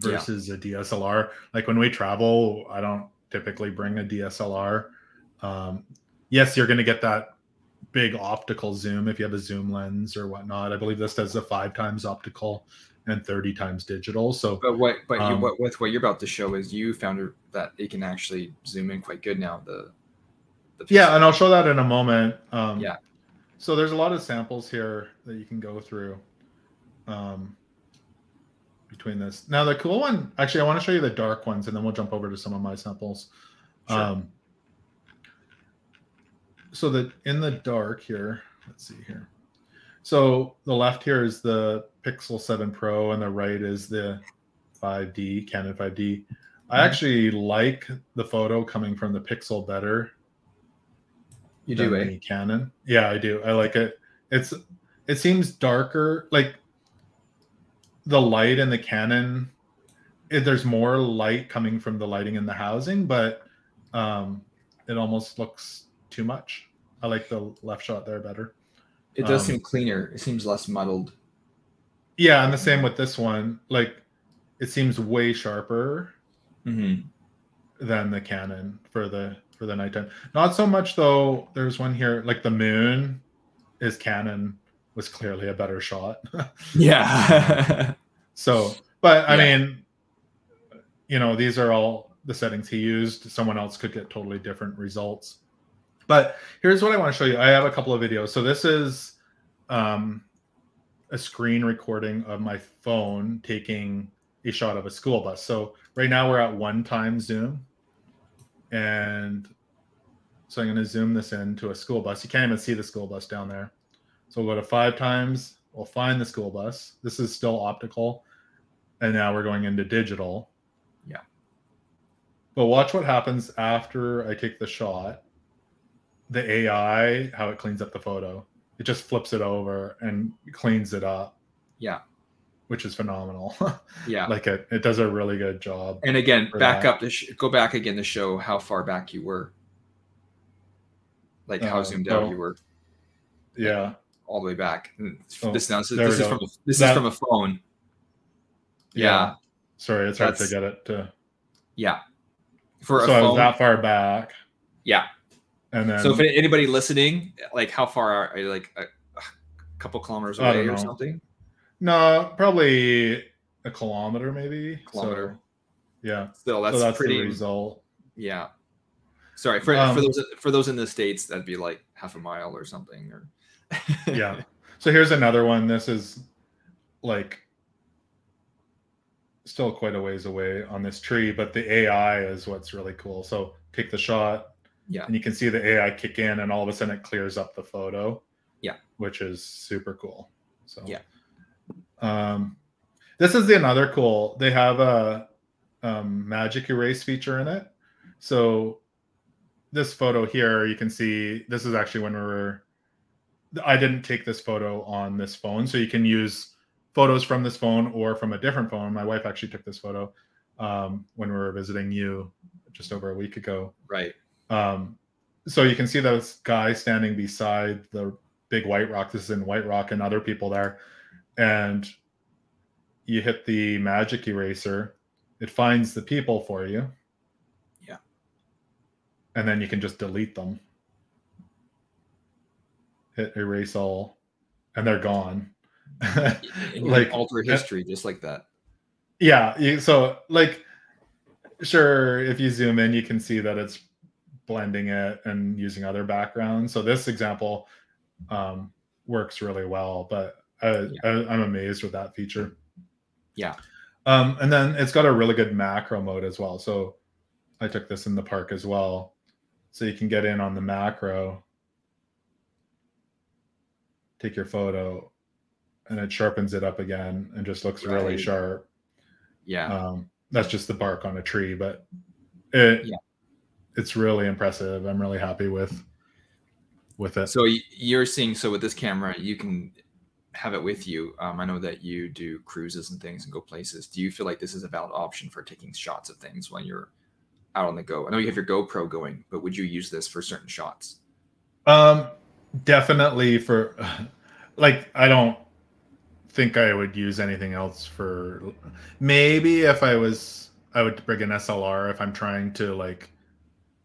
[SPEAKER 2] Yeah.
[SPEAKER 1] versus a dslr like when we travel i don't typically bring a dslr um, yes you're going to get that big optical zoom if you have a zoom lens or whatnot. I believe this does a five times optical and 30 times digital so
[SPEAKER 2] but what but you,
[SPEAKER 1] Um,
[SPEAKER 2] what with what you're about to show is you found that it can actually zoom in quite good now. The, the
[SPEAKER 1] yeah and i'll show that in a moment um,
[SPEAKER 2] Yeah.
[SPEAKER 1] so there's a lot of samples here that you can go through um, between this now the cool one actually i want to show you the dark ones and then we'll jump over to some of my samples
[SPEAKER 2] Sure.
[SPEAKER 1] um, so that in the dark here let's see here so the left here is the pixel 7 pro and the right is the 5d canon 5d i
[SPEAKER 2] Mhm.
[SPEAKER 1] actually like the photo coming from the pixel better
[SPEAKER 2] you do eh?
[SPEAKER 1] Canon. Yeah, I do. I like it. It's it seems darker. Like the light in the Canon, it, there's more light coming from the lighting in the housing, but um, it almost looks too much. I like the left shot there better.
[SPEAKER 2] It does
[SPEAKER 1] Um,
[SPEAKER 2] seem cleaner. It seems less muddled.
[SPEAKER 1] Yeah, and the same with this one. Like it seems way sharper
[SPEAKER 2] Mm-hmm.
[SPEAKER 1] than the Canon for the for the nighttime. Not so much though. There's one here like the moon is Canon was clearly a better shot.
[SPEAKER 2] Yeah.
[SPEAKER 1] so, but I
[SPEAKER 2] Yeah.
[SPEAKER 1] mean, you know, these are all the settings he used. Someone else could get totally different results. But here's what I want to show you. I have a couple of videos. So this is um, a screen recording of my phone taking a shot of a school bus. So right now we're at one time zoom. And so I'm going to zoom this into a school bus. You can't even see the school bus down there. So we'll go to five times. We'll find the school bus. This is still optical. And now we're going into digital.
[SPEAKER 2] Yeah.
[SPEAKER 1] But watch what happens after I take the shot. The AI, how it cleans up the photo. It just flips it over and cleans it up,
[SPEAKER 2] yeah.
[SPEAKER 1] which is phenomenal.
[SPEAKER 2] Yeah.
[SPEAKER 1] like it, it does a really good job.
[SPEAKER 2] and again, back
[SPEAKER 1] that.
[SPEAKER 2] up to sh- go back again to show how far back you were. Like how
[SPEAKER 1] Uh,
[SPEAKER 2] zoomed out you were
[SPEAKER 1] Yeah.
[SPEAKER 2] all the way back.
[SPEAKER 1] Oh,
[SPEAKER 2] this now, so this is from a, this
[SPEAKER 1] That-
[SPEAKER 2] is from a phone. Yeah.
[SPEAKER 1] Sorry, it's hard to get it to.
[SPEAKER 2] Yeah. For
[SPEAKER 1] So I was
[SPEAKER 2] phone.
[SPEAKER 1] that far back.
[SPEAKER 2] yeah.
[SPEAKER 1] And then
[SPEAKER 2] So if anybody listening, like how far are, you like a, a couple kilometers away or something?
[SPEAKER 1] no, probably a kilometer maybe.
[SPEAKER 2] Kilometer.
[SPEAKER 1] So, yeah.
[SPEAKER 2] Still, that's,
[SPEAKER 1] so that's
[SPEAKER 2] pretty.
[SPEAKER 1] the result.
[SPEAKER 2] Yeah. Sorry for
[SPEAKER 1] Um,
[SPEAKER 2] for those for those in the states, that'd be like half a mile or something. Or
[SPEAKER 1] yeah. So here's another one. This is like still quite a ways away on this tree, but the AI is what's really cool. So take the shot,
[SPEAKER 2] Yeah.
[SPEAKER 1] and you can see the AI kick in, and all of a sudden it clears up the photo.
[SPEAKER 2] Yeah.
[SPEAKER 1] which is super cool. So
[SPEAKER 2] Yeah.
[SPEAKER 1] Um, this is the another cool. They have a um, magic erase feature in it. So this photo here, you can see this is actually when we were. I didn't take this photo on this phone, so you can use photos from this phone or from a different phone. My wife actually took this photo um, when we were visiting you just over a week ago.
[SPEAKER 2] Right.
[SPEAKER 1] Um, so you can see those guys standing beside the big white rock. This is in White Rock and other people there. And you hit the magic eraser, it finds the people for you.
[SPEAKER 2] Yeah.
[SPEAKER 1] And then you can just delete them. Hit erase all, and they're gone.
[SPEAKER 2] like alter history just like that.
[SPEAKER 1] Yeah. You, so like, sure, if you zoom in, you can see that it's blending it and using other backgrounds. So this example um, works really well, but I, yeah. I'm amazed with that feature.
[SPEAKER 2] Yeah.
[SPEAKER 1] Um, and then it's got a really good macro mode as well. So I took this in the park as well. So you can get in on the macro, take your photo, and it sharpens it up again and just looks right. really sharp.
[SPEAKER 2] Yeah.
[SPEAKER 1] Um, that's just the bark on a tree, but it yeah. It's really impressive. I'm really happy with with it.
[SPEAKER 2] So you're seeing so with this camera, you can have it with you. Um, I know that you do cruises and things and go places. Do you feel like this is a valid option for taking shots of things when you're out on the go? I know you have your GoPro going, but would you use this for certain shots?
[SPEAKER 1] Um, definitely for like I don't think I would use anything else for maybe if I was I would bring an SLR if I'm trying to like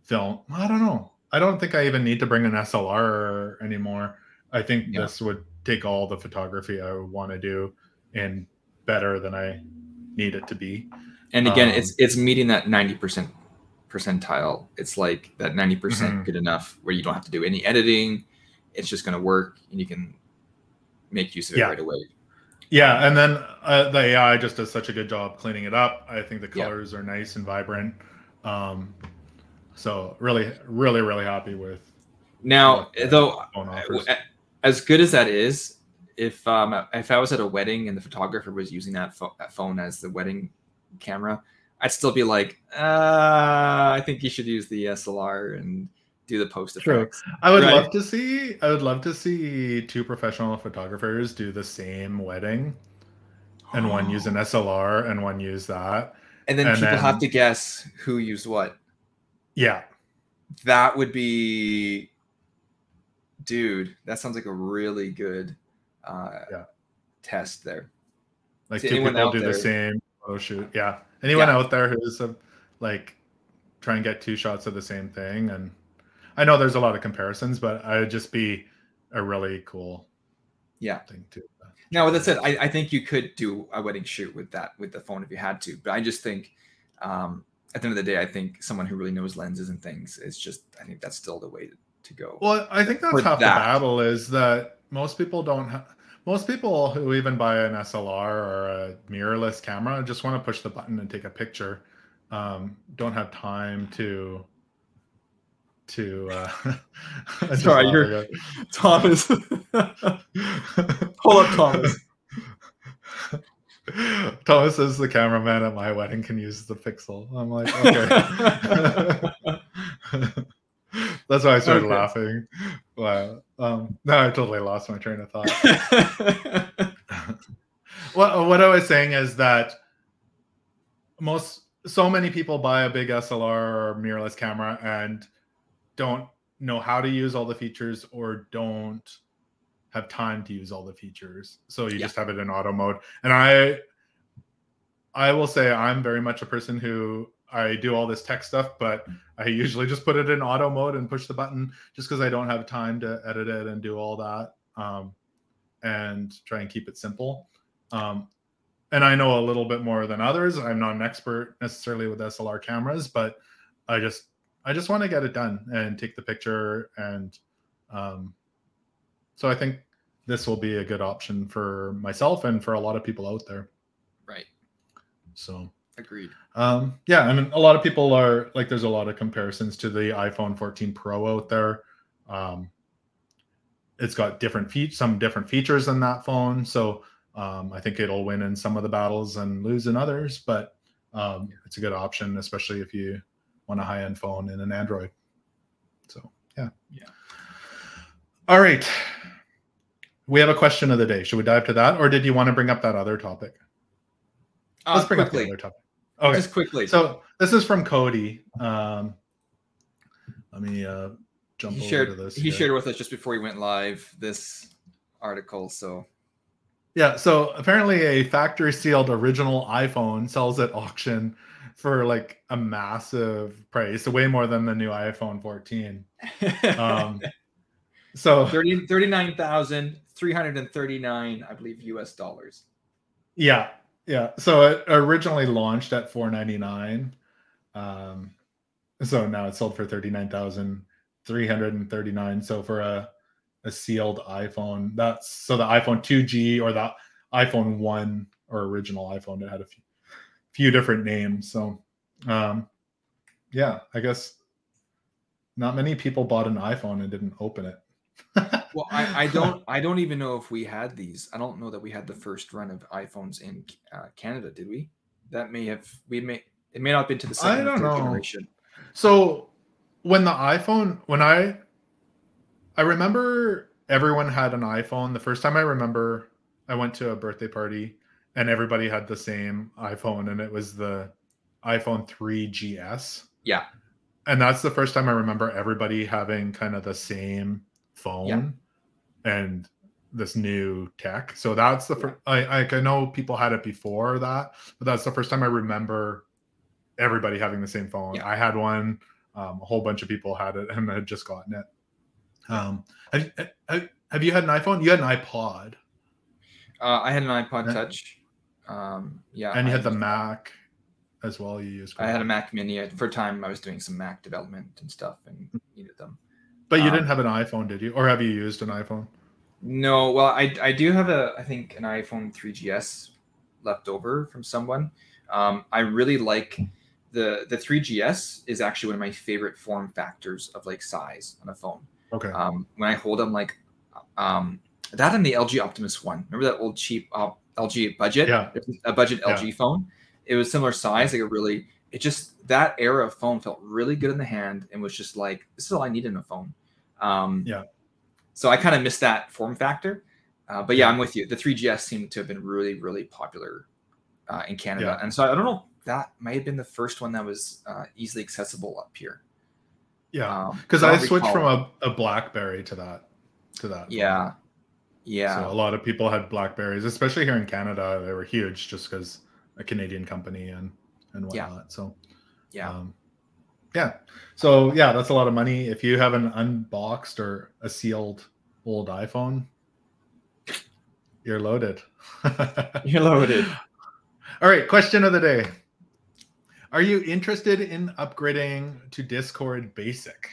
[SPEAKER 1] film. I don't know. I don't think I even need to bring an SLR anymore. I think yeah. this would take all the photography I want to do and better than I need it to be.
[SPEAKER 2] And again, um, it's it's meeting that 90% percentile. It's like that 90% mm-hmm. good enough where you don't have to do any editing. It's just going to work and you can make use of it yeah. right away.
[SPEAKER 1] Yeah, and then uh, the AI just does such a good job cleaning it up. I think the colors yeah. are nice and vibrant. Um, so really, really, really happy with.
[SPEAKER 2] Now, though, as good as that is, if um, if I was at a wedding and the photographer was using that, fo- that phone as the wedding camera, I'd still be like, uh, I think you should use the SLR and do the post effects.
[SPEAKER 1] True. I would right? love to see. I would love to see two professional photographers do the same wedding, and oh. one use an SLR and one use that.
[SPEAKER 2] And then and people then, have to guess who used what.
[SPEAKER 1] Yeah,
[SPEAKER 2] that would be dude, that sounds like a really good uh, yeah. test there.
[SPEAKER 1] Like two people do there, the same photo shoot. Yeah. Anyone yeah. out there who's a, like try and get two shots of the same thing, and I know there's a lot of comparisons, but I'd just be a really cool
[SPEAKER 2] yeah thing too. Now, with that said, I, I think you could do a wedding shoot with that with the phone if you had to, but I just think um, at the end of the day, I think someone who really knows lenses and things is just I think that's still the way to go.
[SPEAKER 1] Well, I think that's half that. the battle is that most people don't. Ha- most people who even buy an SLR or a mirrorless camera just want to push the button and take a picture. Um, don't have time to to uh
[SPEAKER 2] sorry you're thomas pull up thomas
[SPEAKER 1] thomas is the cameraman at my wedding can use the pixel i'm like okay That's why I started okay. laughing. Wow. Um, now I totally lost my train of thought. what what I was saying is that most so many people buy a big SLR or mirrorless camera and don't know how to use all the features or don't have time to use all the features. So you yeah. just have it in auto mode. And I I will say I'm very much a person who I do all this tech stuff, but I usually just put it in auto mode and push the button just because I don't have time to edit it and do all that um, and try and keep it simple. Um, and I know a little bit more than others. I'm not an expert necessarily with SLR cameras, but I just I just want to get it done and take the picture. And um, so I think this will be a good option for myself and for a lot of people out there.
[SPEAKER 2] Right.
[SPEAKER 1] So
[SPEAKER 2] Agreed.
[SPEAKER 1] Um, yeah, I mean, a lot of people are like, there's a lot of comparisons to the iPhone 14 Pro out there. Um, it's got different features, some different features than that phone. So um, I think it'll win in some of the battles and lose in others. But um, it's a good option, especially if you want a high end phone in an Android. So yeah,
[SPEAKER 2] yeah.
[SPEAKER 1] All right. We have a question of the day. Should we dive to that, or did you want to bring up that other topic?
[SPEAKER 2] Uh,
[SPEAKER 1] Let's bring
[SPEAKER 2] quickly,
[SPEAKER 1] up the other topic. Okay.
[SPEAKER 2] just quickly.
[SPEAKER 1] So this is from Cody. Um, let me uh, jump
[SPEAKER 2] he
[SPEAKER 1] over
[SPEAKER 2] shared
[SPEAKER 1] to this.
[SPEAKER 2] he
[SPEAKER 1] here.
[SPEAKER 2] shared with us just before he went live this article. So
[SPEAKER 1] Yeah, so apparently a factory sealed original iPhone sells at auction for like a massive price, way more than the new iPhone 14. Um, so
[SPEAKER 2] 30 39,339, I believe, US dollars.
[SPEAKER 1] yeah, yeah. So it originally launched at 499. Um, so now it's sold for 39,339. So for a a sealed iPhone, that's so the iPhone 2G or the iPhone 1 or original iPhone, it had a few, few different names. So um yeah, I guess not many people bought an iPhone and didn't open it.
[SPEAKER 2] Well, I, I don't I don't even know if we had these. I don't know that we had the first run of iPhones in uh, Canada, did we? That may have we may it may not have been to the
[SPEAKER 1] I
[SPEAKER 2] second or
[SPEAKER 1] don't know.
[SPEAKER 2] generation.
[SPEAKER 1] So when the iPhone, when I, I remember everyone had an iPhone. The first time I remember, I went to a birthday party and everybody had the same iPhone, and it was the iPhone 3GS.
[SPEAKER 2] Yeah.
[SPEAKER 1] And that's the first time I remember everybody having kind of the same phone and this new tech. So that's the first. I I I know people had it before that, but that's the first time I remember everybody having the same phone.
[SPEAKER 2] Yeah.
[SPEAKER 1] I had one. Um, a whole bunch of people had it and I had just gotten it. Um, have, have, have you had an iPhone? You had an iPod,
[SPEAKER 2] Uh, I had an iPod
[SPEAKER 1] Yeah.
[SPEAKER 2] Touch. Um, yeah,
[SPEAKER 1] and you
[SPEAKER 2] I
[SPEAKER 1] had the Mac as well. You used.
[SPEAKER 2] I had a Mac Mini. For a time, I was doing some Mac development and stuff, and needed them.
[SPEAKER 1] But you
[SPEAKER 2] um,
[SPEAKER 1] didn't have an iPhone, did you? Or have you used an iPhone?
[SPEAKER 2] No, well, I I do have a I think an iPhone 3GS left over from someone. Um, I really like the the 3GS is actually one of my favorite form factors of like size on a phone.
[SPEAKER 1] Okay.
[SPEAKER 2] Um, when I hold them, like um, that and the LG Optimus One. Remember that old cheap uh, LG budget?
[SPEAKER 1] Yeah.
[SPEAKER 2] a budget
[SPEAKER 1] Yeah.
[SPEAKER 2] LG phone. It was similar size. Like it really, it just that era of phone felt really good in the hand and was just like this is all I need in a phone. Um,
[SPEAKER 1] Yeah.
[SPEAKER 2] So I kind of missed that form factor. Uh, but yeah, I'm with you. The 3GS seemed to have been really, really popular uh, in Canada,
[SPEAKER 1] Yeah.
[SPEAKER 2] and so I don't know. That might have been the first one that was uh, easily accessible up here.
[SPEAKER 1] yeah.
[SPEAKER 2] Um,
[SPEAKER 1] Because
[SPEAKER 2] I
[SPEAKER 1] I switched from a, a BlackBerry to that to that. phone.
[SPEAKER 2] Yeah, yeah,
[SPEAKER 1] So a lot of people had Blackberries, especially here in Canada. They were huge just because a Canadian company and and
[SPEAKER 2] Yeah.
[SPEAKER 1] whatnot. So
[SPEAKER 2] yeah.
[SPEAKER 1] um, yeah. So yeah, that's a lot of money. If you have an unboxed or a sealed old iPhone, you're loaded.
[SPEAKER 2] You're loaded.
[SPEAKER 1] All right, question of the day. Are you interested in upgrading to Discord Basic?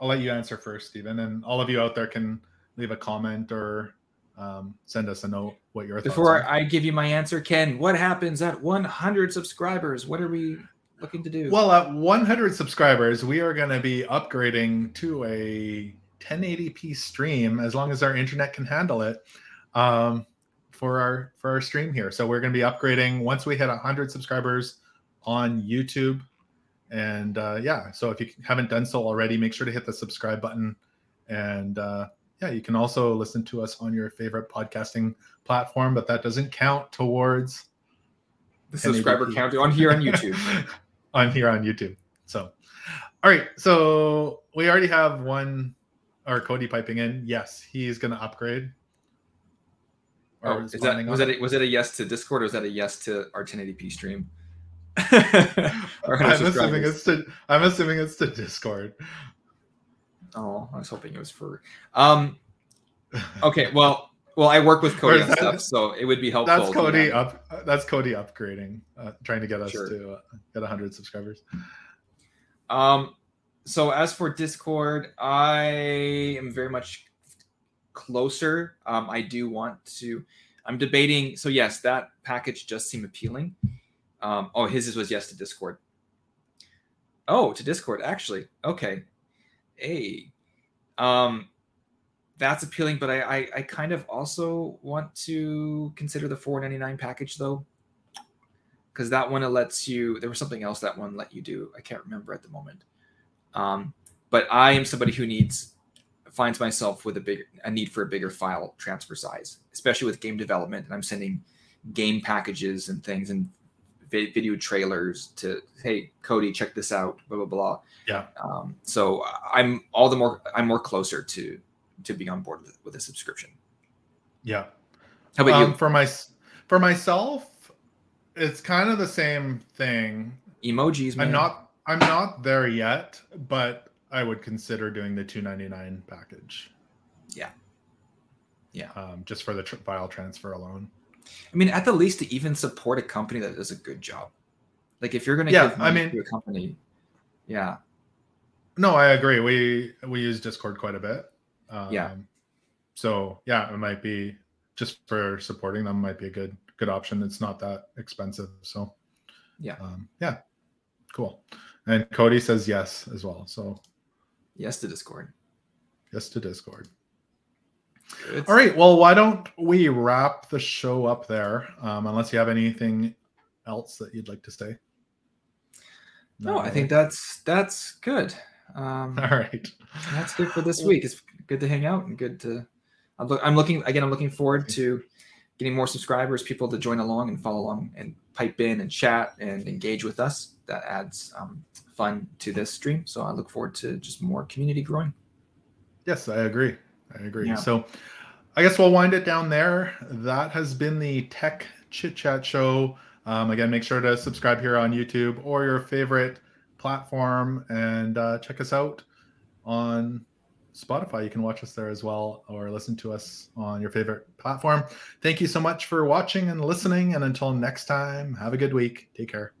[SPEAKER 1] I'll let you answer first, Stephen, and all of you out there can leave a comment or um, send us a note what your thoughts
[SPEAKER 2] Before
[SPEAKER 1] are.
[SPEAKER 2] I give you my answer, Ken, what happens at 100 subscribers? What are we looking to do?
[SPEAKER 1] Well, at 100 subscribers, we are going to be upgrading to a 1080p stream as long as our internet can handle it um, for our for our stream here. So we're going to be upgrading once we hit 100 subscribers on YouTube. And uh, yeah, so if you haven't done so already, make sure to hit the subscribe button. And uh, yeah, you can also listen to us on your favorite podcasting platform, but that doesn't count towards
[SPEAKER 2] the subscriber count on here on YouTube.
[SPEAKER 1] On here on YouTube. So, all right. So we already have one, or Cody piping in. Yes, he's going to upgrade.
[SPEAKER 2] Oh, is that was that a, was it a yes to Discord or is that a yes to our 1080p stream?
[SPEAKER 1] I'm assuming it's to. I'm assuming it's to Discord.
[SPEAKER 2] Oh, I was hoping it was for. Um. Okay. Well. Well, I work with Cody on
[SPEAKER 1] that-
[SPEAKER 2] stuff, so it would be helpful.
[SPEAKER 1] That's Cody up. That's Cody upgrading, uh, trying to get us
[SPEAKER 2] Sure.
[SPEAKER 1] to uh, get 100 subscribers.
[SPEAKER 2] Um, so as for Discord, I am very much closer. Um, I do want to. I'm debating. So yes, that package does seem appealing. Um, oh, his was yes to Discord. Oh, to Discord actually. Okay. Hey, um, that's appealing, but I, I I kind of also want to consider the 4.99 package though because that one lets you there was something else that one let you do i can't remember at the moment um, but i am somebody who needs finds myself with a big a need for a bigger file transfer size, especially with game development, and I'm sending game packages and things and video trailers to hey Cody, check this out, blah blah blah.
[SPEAKER 1] Yeah.
[SPEAKER 2] Um, so I'm all the more I'm more closer to to be on board with, with a subscription.
[SPEAKER 1] Yeah.
[SPEAKER 2] How about
[SPEAKER 1] um,
[SPEAKER 2] you?
[SPEAKER 1] For my for myself, it's kind of the same thing.
[SPEAKER 2] Emojis. Man.
[SPEAKER 1] I'm not I'm not there yet, but I would consider doing the 299 package.
[SPEAKER 2] Yeah. Yeah.
[SPEAKER 1] Um, just for the tr- file transfer alone.
[SPEAKER 2] I mean, at the least, to even support a company that does a good job. Like if you're going to
[SPEAKER 1] Yeah,
[SPEAKER 2] give
[SPEAKER 1] I mean-
[SPEAKER 2] to a company, yeah,
[SPEAKER 1] No, I agree. We we use Discord quite a bit. Um,
[SPEAKER 2] Yeah.
[SPEAKER 1] So yeah, it might be just for supporting them might be a good good option. It's not that expensive. So
[SPEAKER 2] Yeah.
[SPEAKER 1] um, yeah, cool. And Cody says yes as well. So
[SPEAKER 2] yes to Discord.
[SPEAKER 1] yes to Discord.
[SPEAKER 2] Good.
[SPEAKER 1] All right. Well, why don't we wrap the show up there? Um, unless you have anything else that you'd like to say.
[SPEAKER 2] No, I think that's that's good. Um,
[SPEAKER 1] All right.
[SPEAKER 2] that's good for this week. It's good to hang out and good to. I'm, look, I'm looking again. I'm looking forward to getting more subscribers, people to join along and follow along and pipe in and chat and engage with us. That adds um, fun to this stream. So I look forward to just more community growing.
[SPEAKER 1] Yes, I agree. I agree.
[SPEAKER 2] Yeah.
[SPEAKER 1] So I guess we'll wind it down there. That has been the Tech Chit Chat Show. Um, again, make sure to subscribe here on YouTube or your favorite platform and uh, check us out on Spotify. You can watch us there as well or listen to us on your favorite platform. Thank you so much for watching and listening. And until next time, have a good week. Take care.